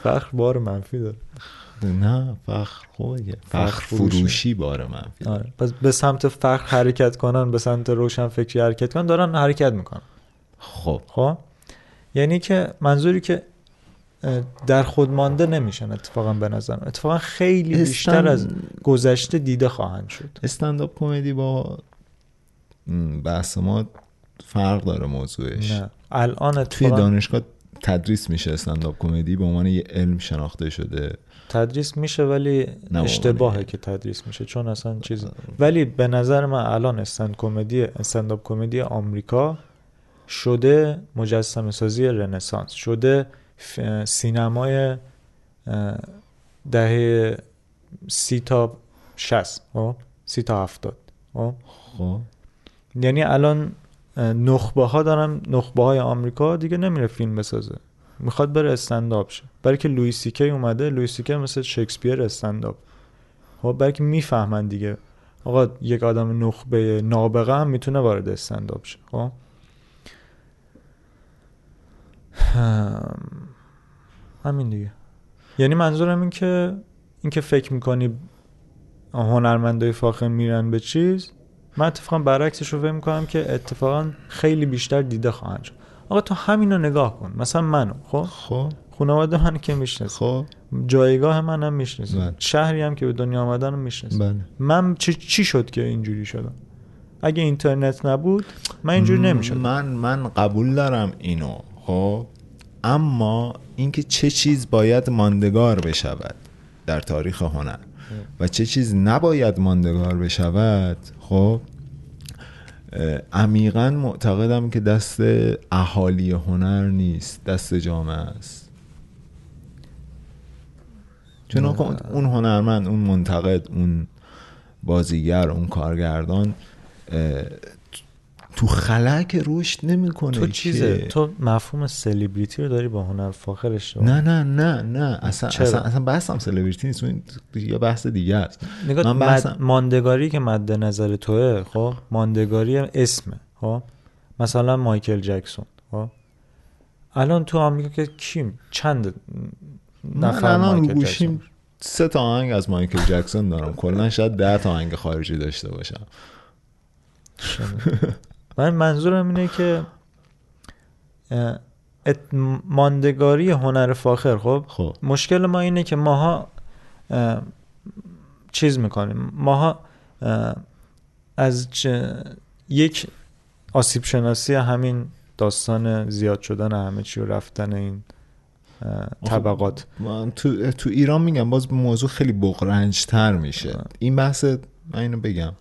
فخر بار منفی داره. نه فخر خوبه. فخر فروشی. باره منفی. آره. پس به سمت فخر حرکت کنن به سمت روشن فکری حرکت کنن دارن حرکت می‌کنن. خب. خب؟ یعنی که منظوری که در خود مانده نمیشن اتفاقا به نظرم اتفاقا خیلی بیشتر از گذشته دیده خواهند شد. استنداپ کمدی با بحث ما فرق داره موضوعش نه الان توی دانشگاه تدریس میشه استنداپ کمدی به عنوان یه علم شناخته شده تدریس میشه ولی اشتباهه. که تدریس میشه چون اصلا چیز ولی به نظر من الان استند کمدی استنداپ کمدی آمریکا شده مجسمه سازی رنسانس شده سینمای دهه سی تا شست خب؟ سی تا هفتاد خب؟ خب یعنی الان نخبه ها دارن نخبه های آمریکا دیگه نمیره فیلم بسازه. می‌خواد بره استنداپ شه. برای که لوی سی کی اومده لوی سی کی مثل شکسپیر استنداپ. خب برای که می‌فهمن دیگه. آقا یک آدم نخبه نابغه هم می‌تونه وارد استنداپ شه. خب؟ هم. همین دیگه. یعنی منظورم این که این که فکر می‌کنی هنرمندای فاخر میرن به چیز من اتفاقا برعکسش رو فکر می‌کنم که اتفاقا خیلی بیشتر دیده خواهند شد. آقا تو همینو نگاه کن. مثلا منو خب؟ خب. خانواده من که می‌شناسی خب. جایگاه منم می‌شناسی بله. شهری هم که به دنیا آمدنم می‌شناسی بله. من چی, چی شد که اینجوری شدم؟ اگه اینترنت نبود من اینجوری نمی‌شد من من قبول دارم اینو خب؟ اما اینکه چه چیز باید ماندگار بشود در تاریخ هنر. و چه چیز نباید ماندگار بشود خب عمیقا معتقدم که دست اهالی هنر نیست دست جامعه است. چون اون هنرمند اون منتقد اون بازیگر اون کارگردان تو خلق رشد نمی‌کنه تو چیزه؟ تو مفهوم سلیبریتی رو داری با هنر فاخر اشتباه نه نه نه نه. اصلا چرا؟ اصلا, اصلا بحثم سلبریتی نیست. اون یه بحث دیگه است. نگاه من مد... بحثم- ماندگاری که مد نظر توه خب؟ ماندگاری اسمه خب؟ مثلا مایکل جکسون خب؟ الان تو آمریکا که کیم؟ چند نفر الان گوشیم سه تا آهنگ از مایکل جکسون دارم. کلا شاید ده تا آهنگ خارجی داشته باشم. من منظورم اینه که ماندگاری هنر فاخر خب؟ خب. مشکل ما اینه که ماها اه، چیز می‌کنیم. ماها اه، از چه- یک آسیب شناسی همین داستان زیاد شدن همه چی و رفتن این طبقات. من تو, تو ایران میگم باز موضوع خیلی بغرنج تر میشه این بحث من اینو بگم.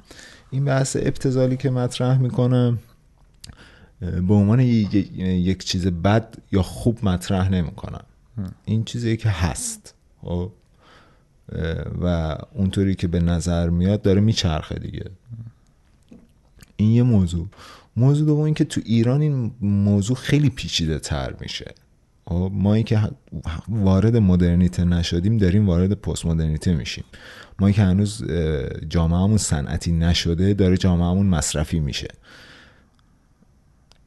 این بحث ابتزالی که مطرح می‌کنم به عنوان یک چیز بد یا خوب مطرح نمی‌کنم این چیزی که هست. خب؟ و اونطوری که به نظر میاد داره میچرخه دیگه. این یه موضوع. موضوع دوم این که تو ایران این موضوع خیلی پیچیده تر میشه. خب؟ ما که وارد مدرنیته نشدیم داریم وارد پست مدرنیته میشیم. ما که هنوز جامعهمون صنعتی نشده داره جامعهمون مصرفی میشه.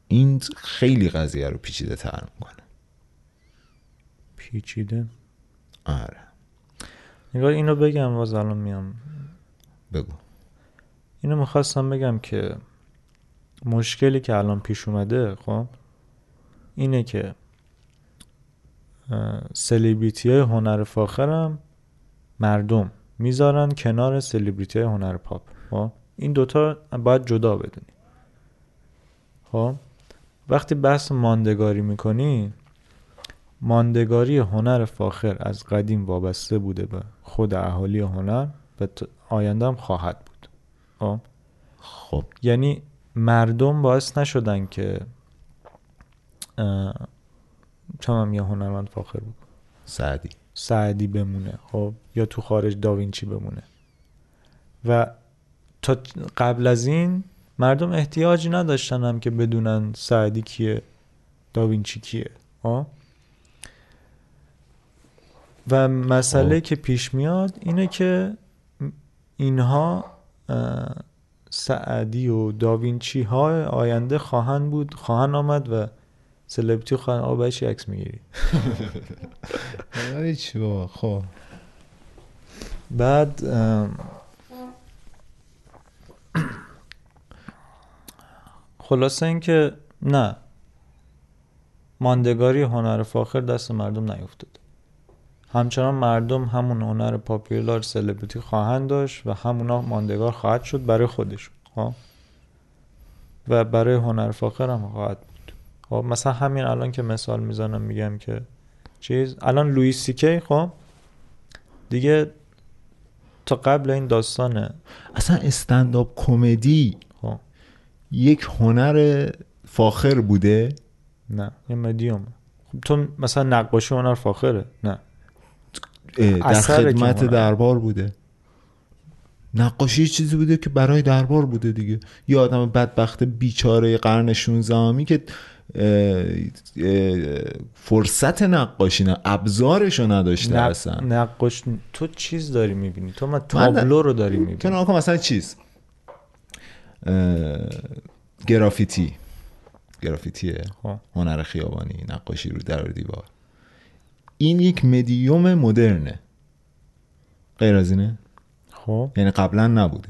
این خیلی قضیه رو پیچیده تر می‌کنه. پیچیده؟ آره. نگاه اینو بگم باز الان میام. بگو. اینو می‌خواستم بگم که مشکلی که الان پیش اومده خب اینه که سلیبریتی های هنر فاخرم مردم. می‌ذارن کنار سلیبریتی هنر پاپ. خب؟ این دوتا باید جدا بدونی. خب؟ وقتی بحث ماندگاری می‌کنی ماندگاری هنر فاخر از قدیم وابسته بوده به خود اهالی هنر و آینده هم خواهد بود. خب؟ خب. یعنی مردم باعث نشدن که چون یه هنرمند فاخر بود سعدی. سعدی بمونه خب؟ یا تو خارج داوینچی بمونه. و تا قبل از این مردم احتیاجی نداشتن هم که بدونن سعدی کیه داوینچی کیه خب؟ و مسئله خب. که پیش میاد اینه که اینها سعدی و داوینچی ها آینده خواهند بود خواهند آمد و سلبریتی خواهند آقا برای چی عکس می‌گیری؟ چی بابا؟ خب. بعد خلاصه اینکه نه. ماندگاری هنر فاخر دست مردم نیفتاد همچنان مردم همون هنر پاپیولار سلبریتی خواهند داشت و همونا ماندگار خواهد شد برای خودشون خب؟ و برای هنر فاخر هم خواهد بود. خب مثلا همین الان که مثال می‌زنم میگم که چیز الان لوئیس سیکی خب دیگه تا قبل این داستانه. اصلا استنداپ کمدی خب. یک هنر فاخر بوده؟ نه یه مدیوم خب تو مثلا نقاشی هنر فاخره؟ نه. در خدمت. دربار بوده. نقاشی چیزی بوده که برای دربار بوده دیگه. یه آدم بدبخت بیچاره قرن 16 همی که فرصت نقاشی نه ابزارشو نداشته نق- اصلا. نقاش تو چیز داری می‌بینی؟ تو من تابلو رو داری می‌بینی؟ آقا مثلا چیز؟ اه، گرافیتی. گرافیتیه. خب. هنر خیابانی نقاشی رو در دیوار. این یک مدیوم مدرنه. غیر از اینه؟ خب. یعنی قبلا نبوده.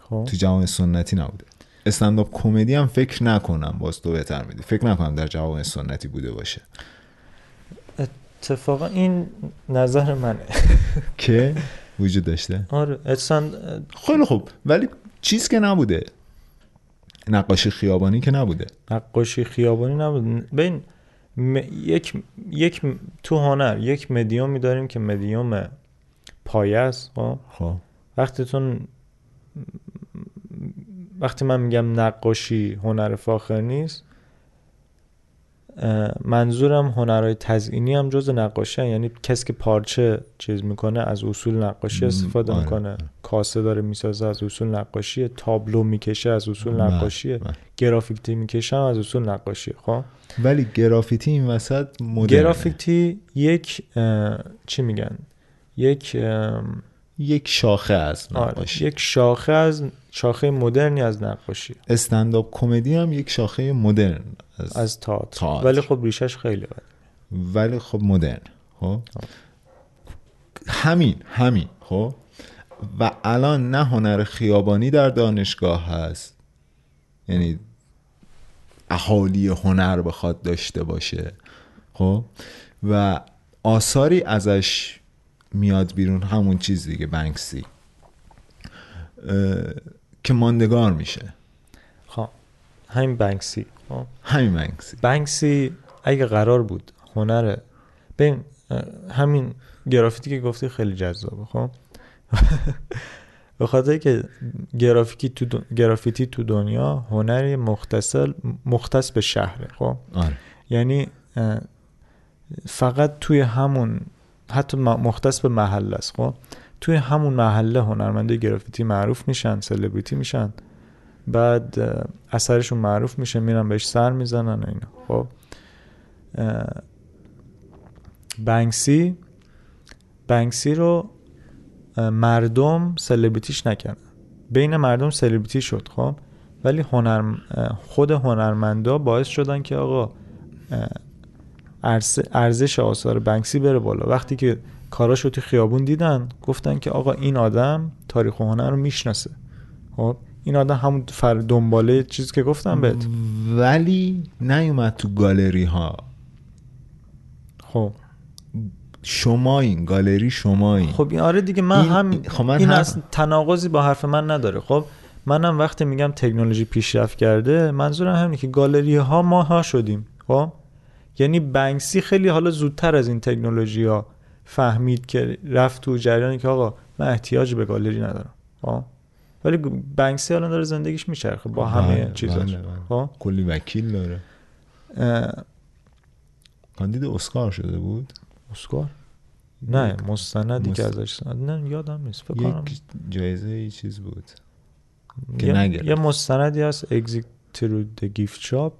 خب. تو جوان سنتی نبوده. استنداپ کمدی هم فکر نکنم باز تو بهتر میدی. فکر نکنم در جوان سنتی بوده باشه. اتفاقا این نظر منه. که وجود داشته؟ آره اصلا خیلی خوب. ولی چیز که نبوده. نقاشی خیابانی که نبوده. نقاشی خیابانی نبود. ببین م- یک یک تو هنر یک مدیومی داریم که مدیوم پایه است خب؟ خب. وقتی تو وقتی من میگم نقاشی هنر فاخر نیست منظورم هنرهای تزئینی هم جز نقاشی هن. یعنی کسی که پارچه چیز می‌کنه از اصول نقاشی استفاده آره. می‌کنه کاسه داره می‌سازه از اصول نقاشی تابلو می‌کشه از اصول بله، نقاشیه بله. گرافیکتی می‌کشه هم از اصول نقاشی خب ولی گرافیتی این وسط مدرنه گرافیکتی یک چی میگن یک یک شاخه از آره، نقاشی. یک شاخه از شاخه مدرنی از نقاشی. استنداپ کمدی هم یک شاخه مدرن از, از تئاتر. تئاتر. ولی خب ریشش خیلی بده. ولی خب مدرن خب؟ همین همین خب؟ و الان نه هنر خیابانی در دانشگاه هست. یعنی اهالی هنر بخواد داشته باشه خب؟ و آثاری ازش میاد بیرون همون چیز دیگه بنکسی. که ماندگار میشه. خب همین بنکسی. خب. همین بنکسی. بنکسی اگه قرار بود هنر ببین همین گرافیتی که گفتی خیلی جذابه خب؟ به خاطر که گرافیکی تو دن- گرافیتی تو دنیا هنری مختص مختص به شهره خب؟ آره. یعنی فقط توی همون حتی مختص به محله است خب؟ توی همون محله هنرمنده گرافیتی معروف میشن سلبریتی میشن. بعد اثرشون معروف میشه میرن بهش سر می‌زنن و اینا خب؟ اه، بنکسی بنکسی رو مردم سلبریتیش نکردن. بین مردم سلبریتی شد خب؟ ولی هنر خود هنرمندا باعث شدن که آقا ارزش آثار بنکسی بره بالا. وقتی که کاراشو تو خیابون دیدن گفتن که آقا این آدم تاریخ و هنر رو می‌شناسه. خب این آدم همون فر دنباله چیزی که گفتم بهت. ولی نیومد تو گالری ها خب. شما این گالری شما این خب این آره دیگه من این- هم خب من این هم- اصلا تناقضی با حرف من نداره. خب منم وقتی میگم تکنولوژی پیشرفت کرده منظورم همینه که گالری ها ما ها شدیم. خب؟ یعنی بنکسی خیلی حالا زودتر از این تکنولوژی ها فهمید که رفت تو جریانی که آقا من احتیاج به گالری ندارم خب؟ ولی بنکسی الان داره زندگیش میچرخه با همه بله، چیزاش بله، بله. خب؟ کلی وکیل داره. کاندید اسکار شده بود؟ اسکار؟ نه مستندی که ازش نه یادم نیست فکر کنم. یک جایزه ای چیز بود که یه. یه مستندی هست اگزیت تو د گیفت شاپ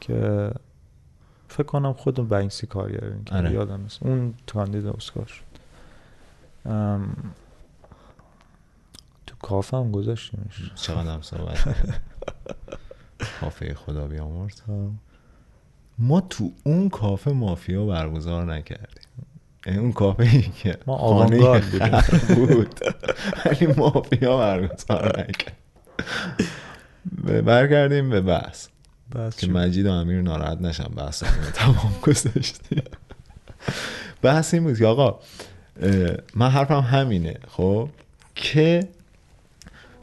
که فکر کنم خود بنکسی کارگره که آره. یادم نیست. اون کاندید اسکار شد. ام، تو کافه هم گذاشتیمش. چقدر هم صحبت. کافه خدا بیامرز. ما تو اون کافه مافیا برگزار نکردیم. یعنی اون کافه ای که ما آوانگارد بود. ولی مافیا برگزار نکرد به- برگردیم به بحث. که. مجید و امیر ناراحت نشن بحث رو تمام گذاشتیم بحث این بود که آقا من حرفم همینه خب؟ که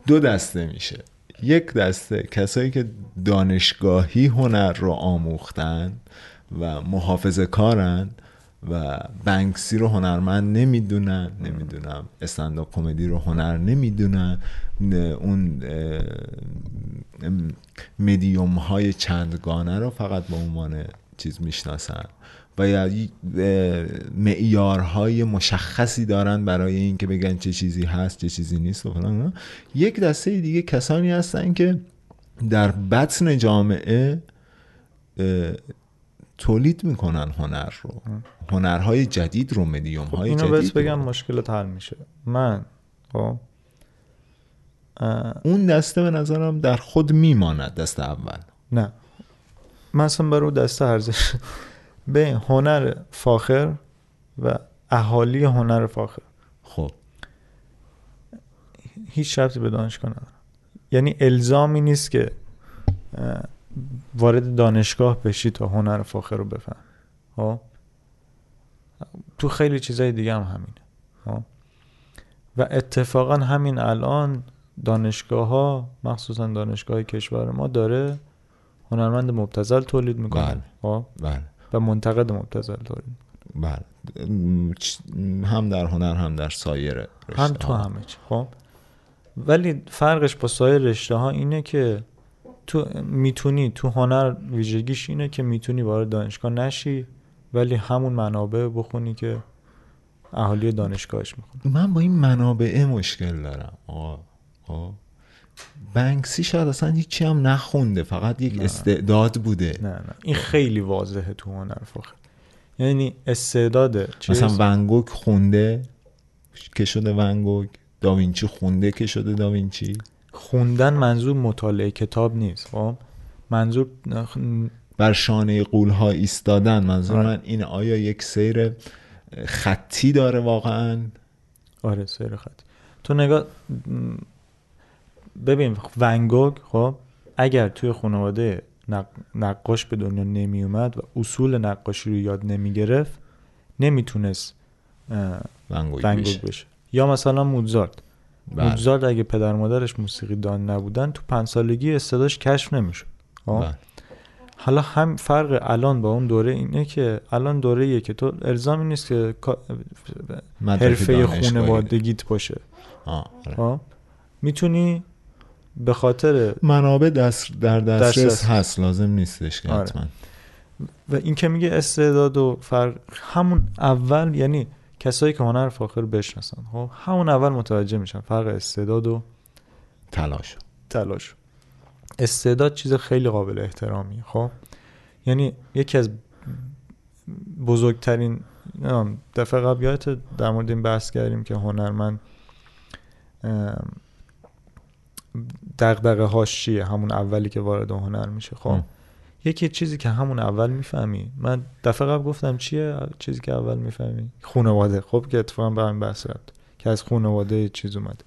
دو دسته میشه. یک دسته کسایی که دانشگاهی هنر رو آموختن و محافظه کارن و بنکسی رو هنرمند نمی‌دونن نمی‌دونم استنداپ کمدی رو هنر نمی‌دونن. اون مدیوم های چندگانه رو فقط به عنوان چیز می‌شناسن. و یا معیارهای مشخصی دارن برای اینکه بگن چه چیزی هست چه چیزی نیست و فلان. یک دسته دیگه کسانی هستن که در بطن جامعه تولید می‌کنن هنر رو. هنرهای جدید رو مدیوم خب های اینو جدید بهت بگم رو. مشکلت حل میشه. من خب اون دسته به نظرم در خود میماند دست اول. نه. من اصلا برای دسته ارزش به هنر فاخر و اهالی هنر فاخر. خب. هیچ ربطی به دانشگاه نداره یعنی الزامی نیست که وارد دانشگاه بشی تا هنر فاخر رو بفهم خب؟ تو خیلی چیزای دیگه هم همینه. خب؟ و اتفاقا همین الان دانشگاه ها مخصوصا دانشگاه کشور ما داره هنرمند مبتذل تولید می‌کنه. بله. خب؟ بله. و منتقد مبتذل تولید می‌کنه. بله. هم در هنر هم در سایر هم رشته تو ها. همه چی. خب؟ ولی فرقش با سایر رشته ها اینه که تو می‌تونی تو هنر ویژگیش اینه که می‌تونی وارد دانشگاه نشی ولی همون منابع بخونی که اهالی دانشگاهش می‌خونه من با این منابع مشکل دارم. آقا خب؟ بنکسی شاید اصلا هیچی هم نخونده فقط یک نه. استعداد بوده. نه نه. این خیلی واضحه تو هنر فاخر یعنی استعداد چیز؟ مثلا ونگوک خونده که شده ونگوک داوینچی خونده که شده داوینچی. خوندن منظور مطالعه کتاب نیست خب؟ منظور بر شانه قول ها ایستادن. منظور آره. من اینه آیا یک سیر خطی داره واقعا؟ آره سیر خطی. تو نگاه ببین ونگوگ خب؟ اگر توی خانواده نق... نقاش به دنیا نمی اومد و اصول نقاشی رو یاد نمی گرفت نمی‌تونست ونگوگ بشه. بشه. یا مثلا موزارت. بله. موزارت اگه پدر مادرش موسیقی دان نبودن تو پنج سالگی استعدادش کشف نمی‌شد خب بله. حالا هم فرق الان با اون دوره اینه که الان دوره ایه که تو الزامی نیست که حرفه. خونوادگیت باشه آه، آره. ها می‌تونی به خاطر منابع دست در دسترس دسترس. هست لازم نیستش که آره. حتما و این که میگه استعداد و فرق همون اول یعنی کسایی که هنر فاخر بشناسن خب همون اول متوجه میشن فرق استعداد و تلاش. تلاش. استعداد چیز خیلی قابل احترامی. خب یعنی یکی از بزرگترین نمی‌دونم، دفعه قبل یادت در مورد این بحث کردیم که هنرمند دغدغه هاش چیه؟ همون اولی که وارد هنر میشه. خب. یکی چیزی که همون اول می‌فهمی. من دفعه قبل گفتم چیه؟ چیزی که اول می‌فهمی. خانواده خب که اتفاقا به همین بحث رفت. که از خانواده چیز اومد.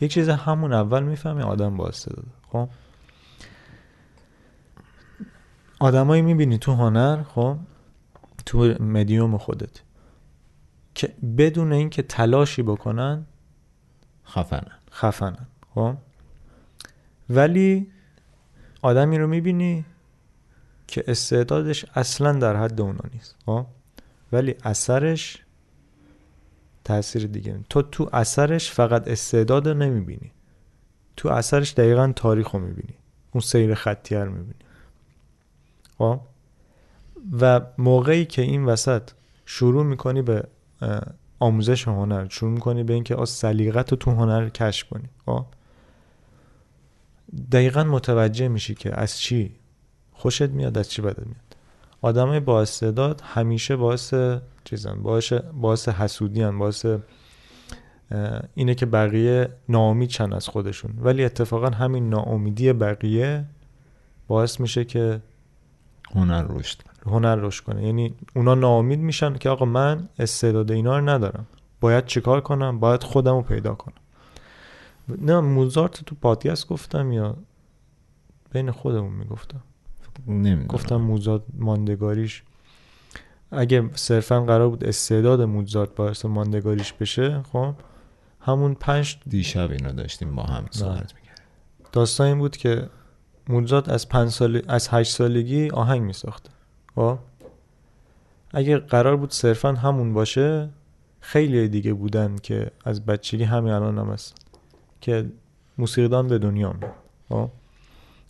یک چیز همون اول می‌فهمی آدم با استعداده خب؟ آدمایی می‌بینی تو هنر خب؟ تو مدیوم خودت. که بدون اینکه تلاشی بکنن خفنه خفنن. خب؟ ولی آدمی رو می‌بینی که استعدادش اصلا در حد اونا نیست خب؟ ولی اثرش تاثیر دیگه تو تو اثرش فقط استعداد رو نمی‌بینی. تو اثرش دقیقا تاریخ رو می‌بینی. اون سیر خطیه رو می‌بینی. خب؟ و موقعی که این وسط شروع می‌کنی به آموزش هنر شروع می‌کنی به اینکه آ سلیقت رو تو هنر کشف کنی خب؟ دقیقا متوجه میشی که از چی خوشت میاد از چی بدت میاد؟ آدمای با استعداد همیشه باعث چیزن باعث باعث حسودی هن. باعث اینه که بقیه ناامید شن از خودشون. ولی اتفاقا همین ناامیدی بقیه باعث میشه که هنر رشد کنه. هنر رشد کنه. یعنی اونا ناامید میشن که آقا من استعداد اینا رو ندارم. باید چیکار کنم؟ باید خودم رو پیدا کنم. نه موزارت تو پادکست گفتم یا بین خودمون می‌گفتم. نمی‌دونم. گفتم موزارت ماندگاریش. اگه صرفا قرار بود استعداد موزارت باعث ماندگاریش بشه خب همون پنج دیشب اینو داشتیم با هم صحبت می‌کرد داستان این بود که موزارت از پنج سال از هشت سالگی آهنگ می ساخته خب؟ اگه قرار بود صرفا همون باشه خیلی دیگه بودن که از بچگی همین الان هم هست که موسیقیدان به دنیا می خب؟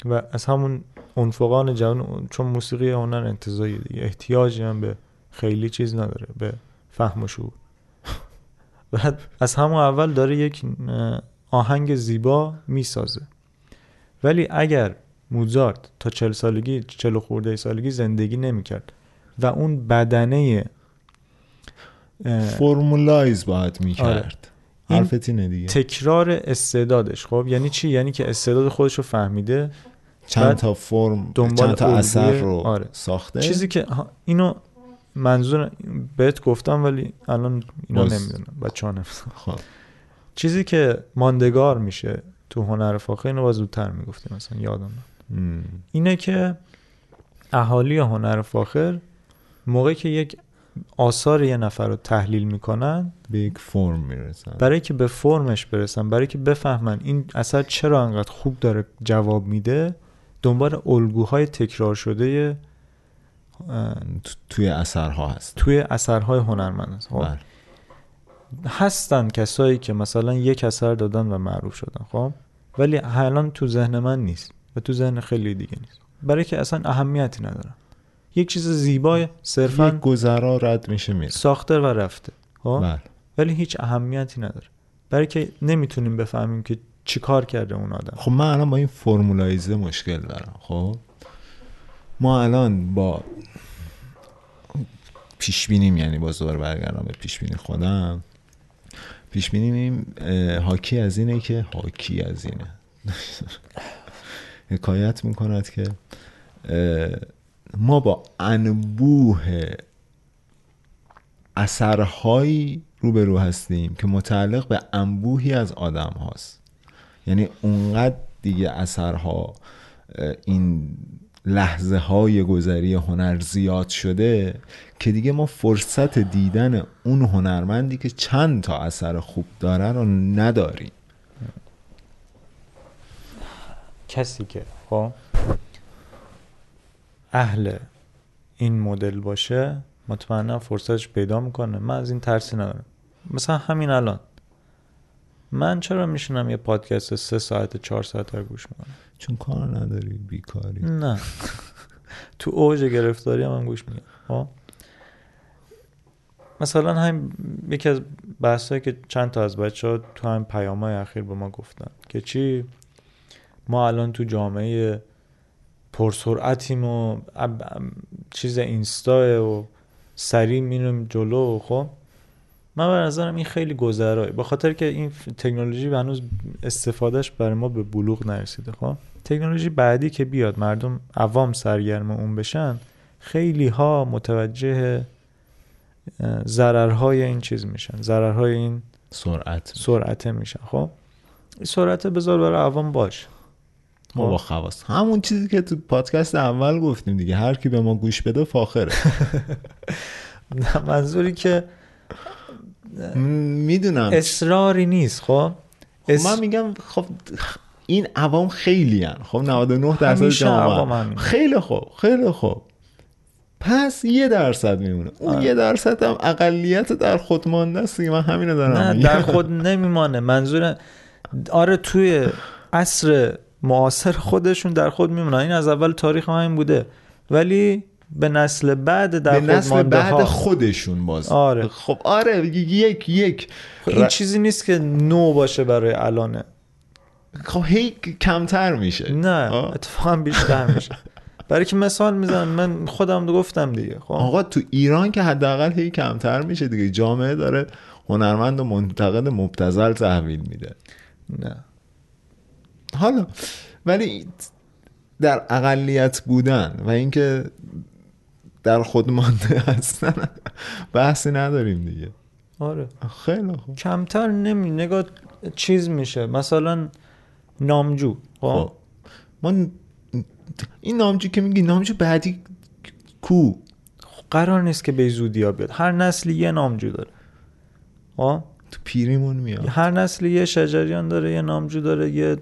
و از همون انفقان جوان چون موسیقی هنر انتظایی دیگه احتیاجی هم به خیلی چیز نداره به فهم و شعور. بعد از همون اول داره یک آهنگ زیبا می‌سازه. ولی اگر موزارت تا چل سالگی چل خورده سالگی زندگی نمی‌کرد و اون بدنه فرمولایز باید می‌کرد. این اینه دیگه. تکرار استعدادش خب؟ یعنی چی؟ یعنی که استعداد خودش رو فهمیده چند تا فرم دنبال چند تا اثر رو آره. ساخته؟ چیزی که اینو منظور بهت گفتم ولی الان باز- نمی‌دونم. بچه ها خب. چیزی که ماندگار میشه تو هنر فاخر اینو باز زودتر می‌گفتیم مثلا یادم. اینه که اهالی هنر فاخر موقعی که یک آثار یه نفر رو تحلیل می‌کنن به یک فرم می‌رسن. برای که به فرمش برسن برای که بفهمن این اثر چرا انقدر خوب داره جواب میده دنبال الگوهای تکرار شده توی اثرها هست. توی اثرهای هنرمند هست خب. بله. هستن کسایی که مثلا یک اثر دادن و معروف شدن خب؟ ولی الان تو ذهن من نیست و تو ذهن خیلی دیگه نیست. برای که اصلا اهمیتی ندارن یک چیز زیبای یک صرفا گذرا رد میشه میره. ساخته و رفته خب؟ بله. ولی هیچ اهمیتی نداره. برای که نمی‌تونیم بفهمیم که چی کار کرده اون آدم؟ خب من الان با این فرمولایزه مشکل دارم خب؟ ما الان با پیش بینیم یعنی باز دوباره برگردم به پیش بینی خودم پیش بینیم حاکی از اینه که حاکی از اینه. حکایت می‌کند که ما با انبوه اثرهایی روبرو هستیم که متعلق به انبوهی از آدم هاست. یعنی اونقدر دیگه اثرها این لحظه های گذری هنر زیاد شده که دیگه ما فرصت دیدن اون هنرمندی که چند تا اثر خوب داره رو نداریم. کسی که خب؟ اهل این مدل باشه مطمئنا فرصتش پیدا می‌کنه. من از این ترسی ندارم. مثلا همین الان. من چرا میشونم یه پادکست سه ساعت چهار ساعت رو گوش می‌کنم؟ چون کار نداری بیکاری. نه. تو اوج گرفتاری هم, هم گوش میگم خب؟ مثلا همین یکی از بحثایی که چند تا از بچه ها تو همین پیام های اخیر به ما گفتن که چی؟ ما الان تو جامعه پرسرعتیم و چیز اینستا و سریع میریم جلو خب؟ من به نظرم این خیلی گذرایی به خاطر که این تکنولوژی هنوز استفادهش برای ما به بلوغ نرسیده خب؟ تکنولوژی بعدی که بیاد مردم عوام سرگرم اون بشن خیلی ها متوجه ضررهای این چیز میشن. ضررهای این سرعت سرعته میشن خب؟ این سرعته بذار برای عوام باش. ما با خواست همون چیزی که تو پادکست اول گفتیم دیگه هر کی به ما گوش بده فاخره. نه، منظوری که می‌دونم. اصراری نیست خب؟ خب اس- من میگم خب این عوام خیلی هن خب 99 درصد جامعه. خیلی خوب خیلی خوب. پس یه درصد میمونه. اون آره. یه درصد هم اقلیت در خود مانده است. من همینو دارم نه. در خود نمیمانه. منظور آره توی عصر معاصر خودشون در خود میمونن. این از اول تاریخ هم همین بوده. ولی به نسل بعد در به نسل بعد ها. خودشون باز. آره. خب آره یک یک. خب این ر- چیزی نیست که نو باشه برای الانه. خب هی کمتر میشه. نه آه. اتفاقا بیشتر میشه. برای که مثال می‌زنم من خودم رو گفتم دیگه خب. آقا تو ایران که حداقل هی کمتر میشه دیگه. جامعه داره هنرمند و منتقد مبتذل تحویل میده. نه. حالا ولی در اقلیت بودن و اینکه در خود مانده هستن. بحثی نداریم دیگه. آره. خیلی خوب. کمتر نمی نگاه چیز میشه. مثلا نامجو خب؟ خب. ما این نامجو که میگی نامجو بعدی کو؟ قرار نیست که به زودی ها بیاد. هر نسلی یه نامجو داره. خب؟ تو پیریمون میاد. هر نسلی یه شجریان داره یه نامجو داره یه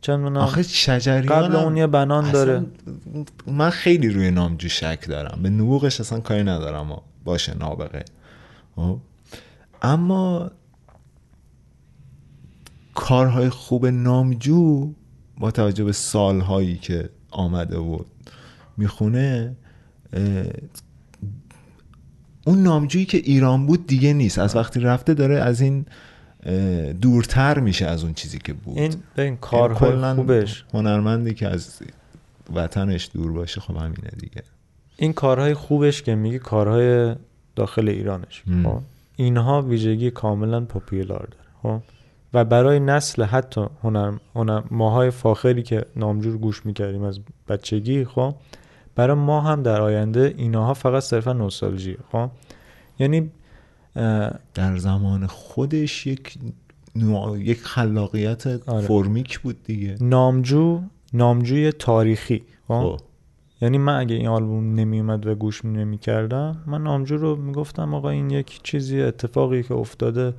چند نام. آخه شجریان قبل اون یه بنان داره. من خیلی روی نامجو شک دارم. به نبوغش اصلا کاری ندارم. باشه نابغه. خب؟ اما کارهای خوب نامجو با توجه به سالهایی که آمده و می‌خونه اون نامجویی که ایران بود دیگه نیست. از وقتی رفته داره از این دورتر میشه از اون چیزی که بود. این به این یعنی کارهای کلاً خوبش. هنرمندی که از وطنش دور باشه خب همینه دیگه. این کارهای خوبش که میگی کارهای داخل ایرانش. خب اینها ویژگی کاملا پاپیولار داره. خب و برای نسل حتی هنر, هنر ماهای فاخری که نامجور گوش می‌کردیم از بچگی خب برای ما هم در آینده اینها فقط صرفا نوستالژی خب یعنی در زمان خودش یک نوع... یک خلاقیت آره. فرمیک بود دیگه. نامجو نامجوی تاریخی. خب؟ خب. یعنی من اگه این آلبوم نمی اومد و گوش نمی کردم من نامجو رو می‌گفتم آقا این یک چیزی اتفاقی که افتاده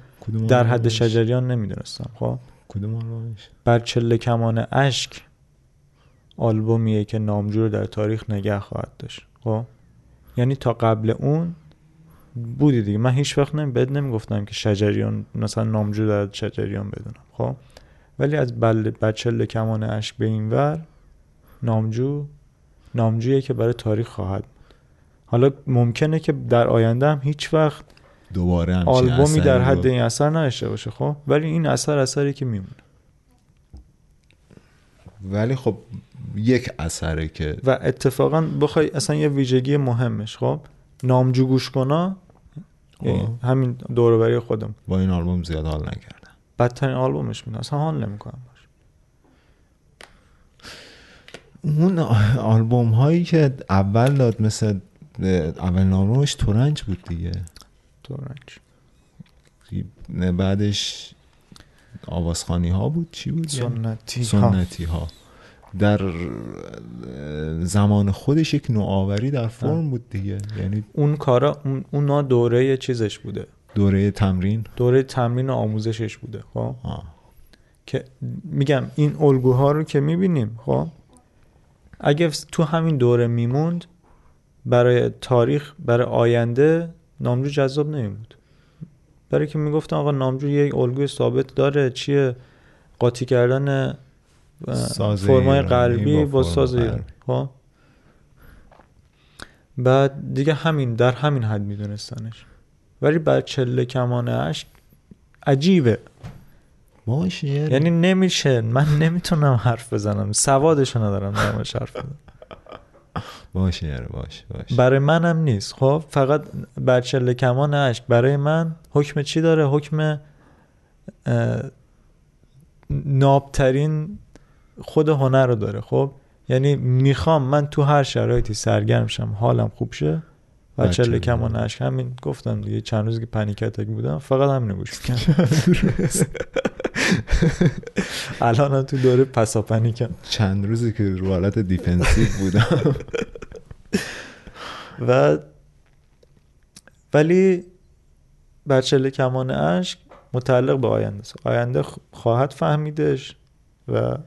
در حد؟ شجریان نمی‌دونستم. خب؟ کدوم آلبومش؟ بر چله کمان اشک آلبومیه که نامجو رو در تاریخ نگه خواهد داشت. خب؟ یعنی تا قبل اون بودی دیگه. من هیچ وقت نمی بد نمی‌گفتم که شجریان مثلا نامجو در شجریان بدونم. خب؟ ولی از بل بر چله کمان اشک به این ور نامجو نامجویه که برای تاریخ خواهد حالا ممکنه که در آینده هم هیچ وقت دوباره آلبومی در حد این اثر نداشته باشه خب؟ ولی این اثر اثری که میمونه. ولی خب یک اثره که و اتفاقا بخوای اصلا یه ویژگی مهمش خب؟ نامجو گوش کنا. همین دوروبری خودم. با این آلبوم زیاد حال نکردم. بدترین آلبومش میده اصلا حال نمی‌کنم باش. اون آلبوم هایی که اول داد مثل اول آلبومش تورنج بود دیگه. تو رنج نه، بعدش آوازخانی ها بود. چی بود؟ یعنی؟ سنتی ها سنتی ها در زمان خودش یک نوآوری در فرم بود دیگه. یعنی اون کارا اون اونا دوره چیزش بوده. دوره تمرین. دوره تمرین و آموزشش بوده خب؟ آه. که میگم این الگوها رو که می‌بینیم خب؟ اگه تو همین دوره میموند برای تاریخ برای آینده نامجو جذاب نمیبود برای که می‌گفتن آقا نامجو یک الگوی ثابت داره چیه؟ قاطی کردن فرمای غربی با با ساز. ایرانی خب. بعد دیگه همین در همین حد میدونستنش. ولی بعد چله کمان اشک عجیبه. باشه یعنی نمیشه. من نمی‌تونم حرف بزنم. سوادشو ندارم نمیشه حرف بزنم. باشه یاره باشه باشه. برای منم نیست. خب فقط بر چله کمان اشک برای من حکم چی داره؟ حکم نابترین خود هنر رو داره خب؟ یعنی می‌خوام من تو هر شرایطی سرگرم شم حالم خوب شه و چله دیگه. کمان اشک همین گفتم دیگه چند روزی که پنیک بودم فقط همینو گوش می‌کنم الانم تو دوره پسا پنیکم چند روزی که رو حالت دیفنسیو بودم. و ولی بچله کمان اشک متعلق به آینده است. آینده خواهد فهمیدش و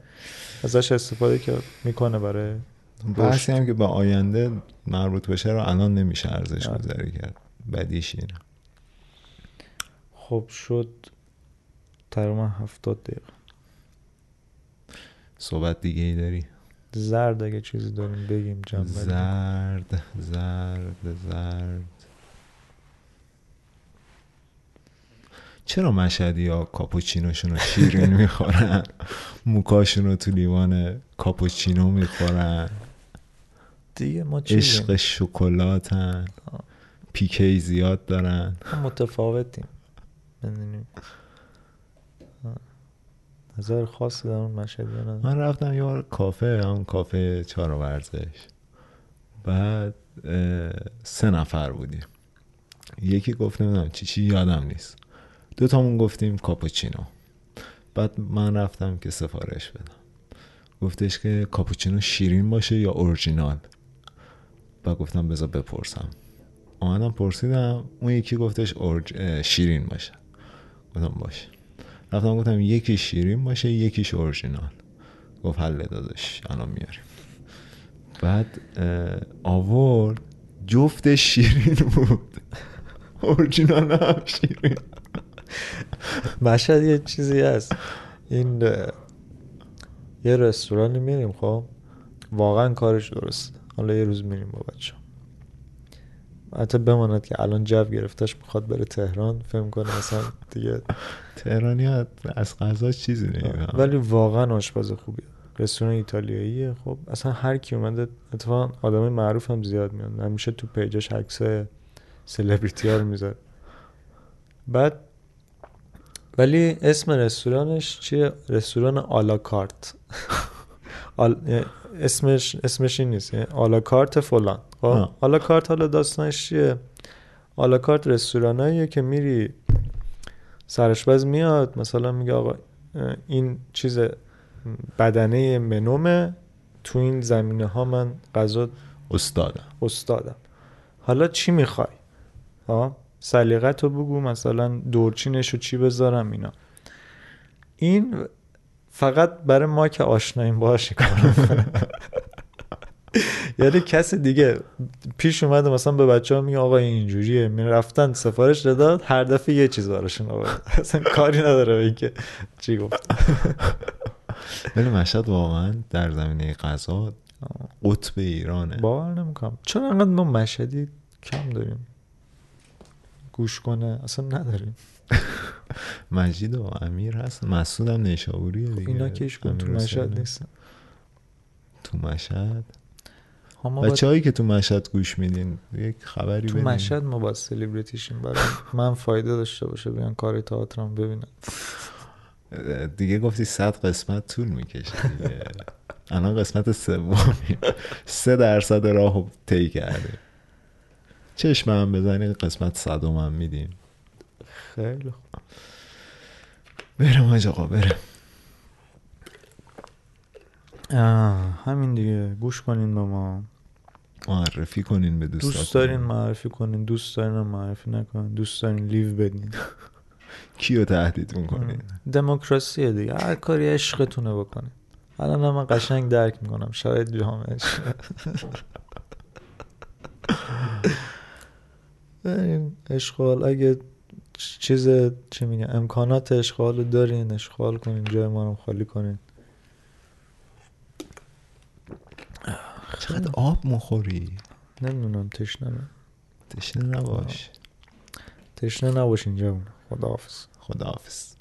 ازش استفاده که می‌کنه برای بحثی هم که به آینده مربوط بشه رو الان نمیشه ارزش آره. گذاری کرد. بدیش اینه. خب شد تقریبا هفتاد دقیقه. صحبت دیگه ای داری؟ زرد اگه چیزی داریم بگیم جنبه زرد زرد زرد. چرا مشهدی ها کاپوچینوشون رو شیرین می‌خورن؟ موکاشون رو تو لیوان کاپوچینو می‌خورن؟ دیگه ما عشق شکلاتن. پیکی زیاد دارن. متفاوتیم. آه. نظر خاصی در اون مشهدی. من رفتم یه بار کافه همون کافه چهار ورزش. بعد سه نفر بودیم. یکی گفت نمی‌دونم چی چی یادم نیست. دو تامون گفتیم کاپوچینو. بعد من رفتم که سفارش بدم. گفتش که کاپوچینو شیرین باشه یا اورجینال؟ بعد گفتم بذار بپرسم. آمدم پرسیدم اون یکی گفتش اورج... اه، شیرین باشه. گفتم باشه رفتم گفتم یکی شیرین باشه یکیش اورجینال. گفت حل داداش الان میاریم. بعد آورد جفت شیرین بود. اورجینال هم شیرین. مشهد یه چیزی هست. این یه رستورانی میریم خب؟ واقعا کارش درسته حالا یه روز میریم با بچه حتی بماند که الان جو گرفتش می‌خواد بره تهران فهم کنه مثلا دیگه. تهرانی ها از غذا چیزی نمیفهم ولی واقعا آشپز خوبیه. رستوران ایتالیاییه خب؟ اصلا هر کی اومده اتفاقا آدم معروف هم زیاد میاد همیشه تو پیجش عکس سلبریتی ها رو می‌ذاره. بعد ولی اسم رستورانش چیه؟ رستوران آلاکارت آل... اسمش اسمش این نیست. یعنی آلاکارت فلان. خب. آلاکارت حالا داستانش چیه؟ آلاکارت رستوراناییه که میری سرشپز میاد مثلا میگه آقا این چیز بدنه منومه. تو این زمینه ها من غذا استادم. استادم. حالا چی می‌خوای؟ ها سلیقت رو بگو مثلا دورچینش رو چی بذارم اینا. این فقط برای ما که آشناییم باش این کارو می‌کنه. یعنی کسی دیگه پیش اومده مثلا به بچه ها میگه آقا این اینجوریه. می رفتن سفارش داد هر دفعه یه چیز براشون آورد. اصلا کاری نداره به اینکه چی گفت. ولی مشهد واقعا در زمینه غذا قطب ایرانه. باور نمی‌کنم. چرا انقدر ما مشهدی کم داریم؟ گوش کنه. اصلا نداریم. مجید و امیر هست مسعود هم نیشابوریه دیگه. اینا که تو مشهد. نیستن. تو مشهد. بچه هایی که تو مشهد گوش میدین یک خبری تو مشهد ما باید سلیبریتیشیم برای من فایده داشته باشه بیان کار تئاترم ببینن. دیگه گفتی صد قسمت طول می‌کشه دیگه. الان قسمت سومی. سه درصد راه طی کرده. چشم هم بزنید قسمت صدم هم میدیم. خیلی خوب. برم آج آقا برم همین دیگه. گوش کنین به ما. معرفی کنین به دوستاتون. دوست دارین معرفی کنین دوست دارین معرفی نکنین دوست دارین لیو بدین. کیو تهدید می‌کنین؟ دموکراسیه دیگه. هر کاری عشقتونه بکنین. الان من قشنگ درک می‌کنم. شاید جامعهش بریم. اشغال اگه چیز چی میگه امکانات اشغال رو دارین اشغال کنین جای ما رو خالی کنین. چقدر آب مخوری؟ نمی‌دونم تشنه تشنه نباش. تشنه نباشین جوون خداحافظ. خداحافظ.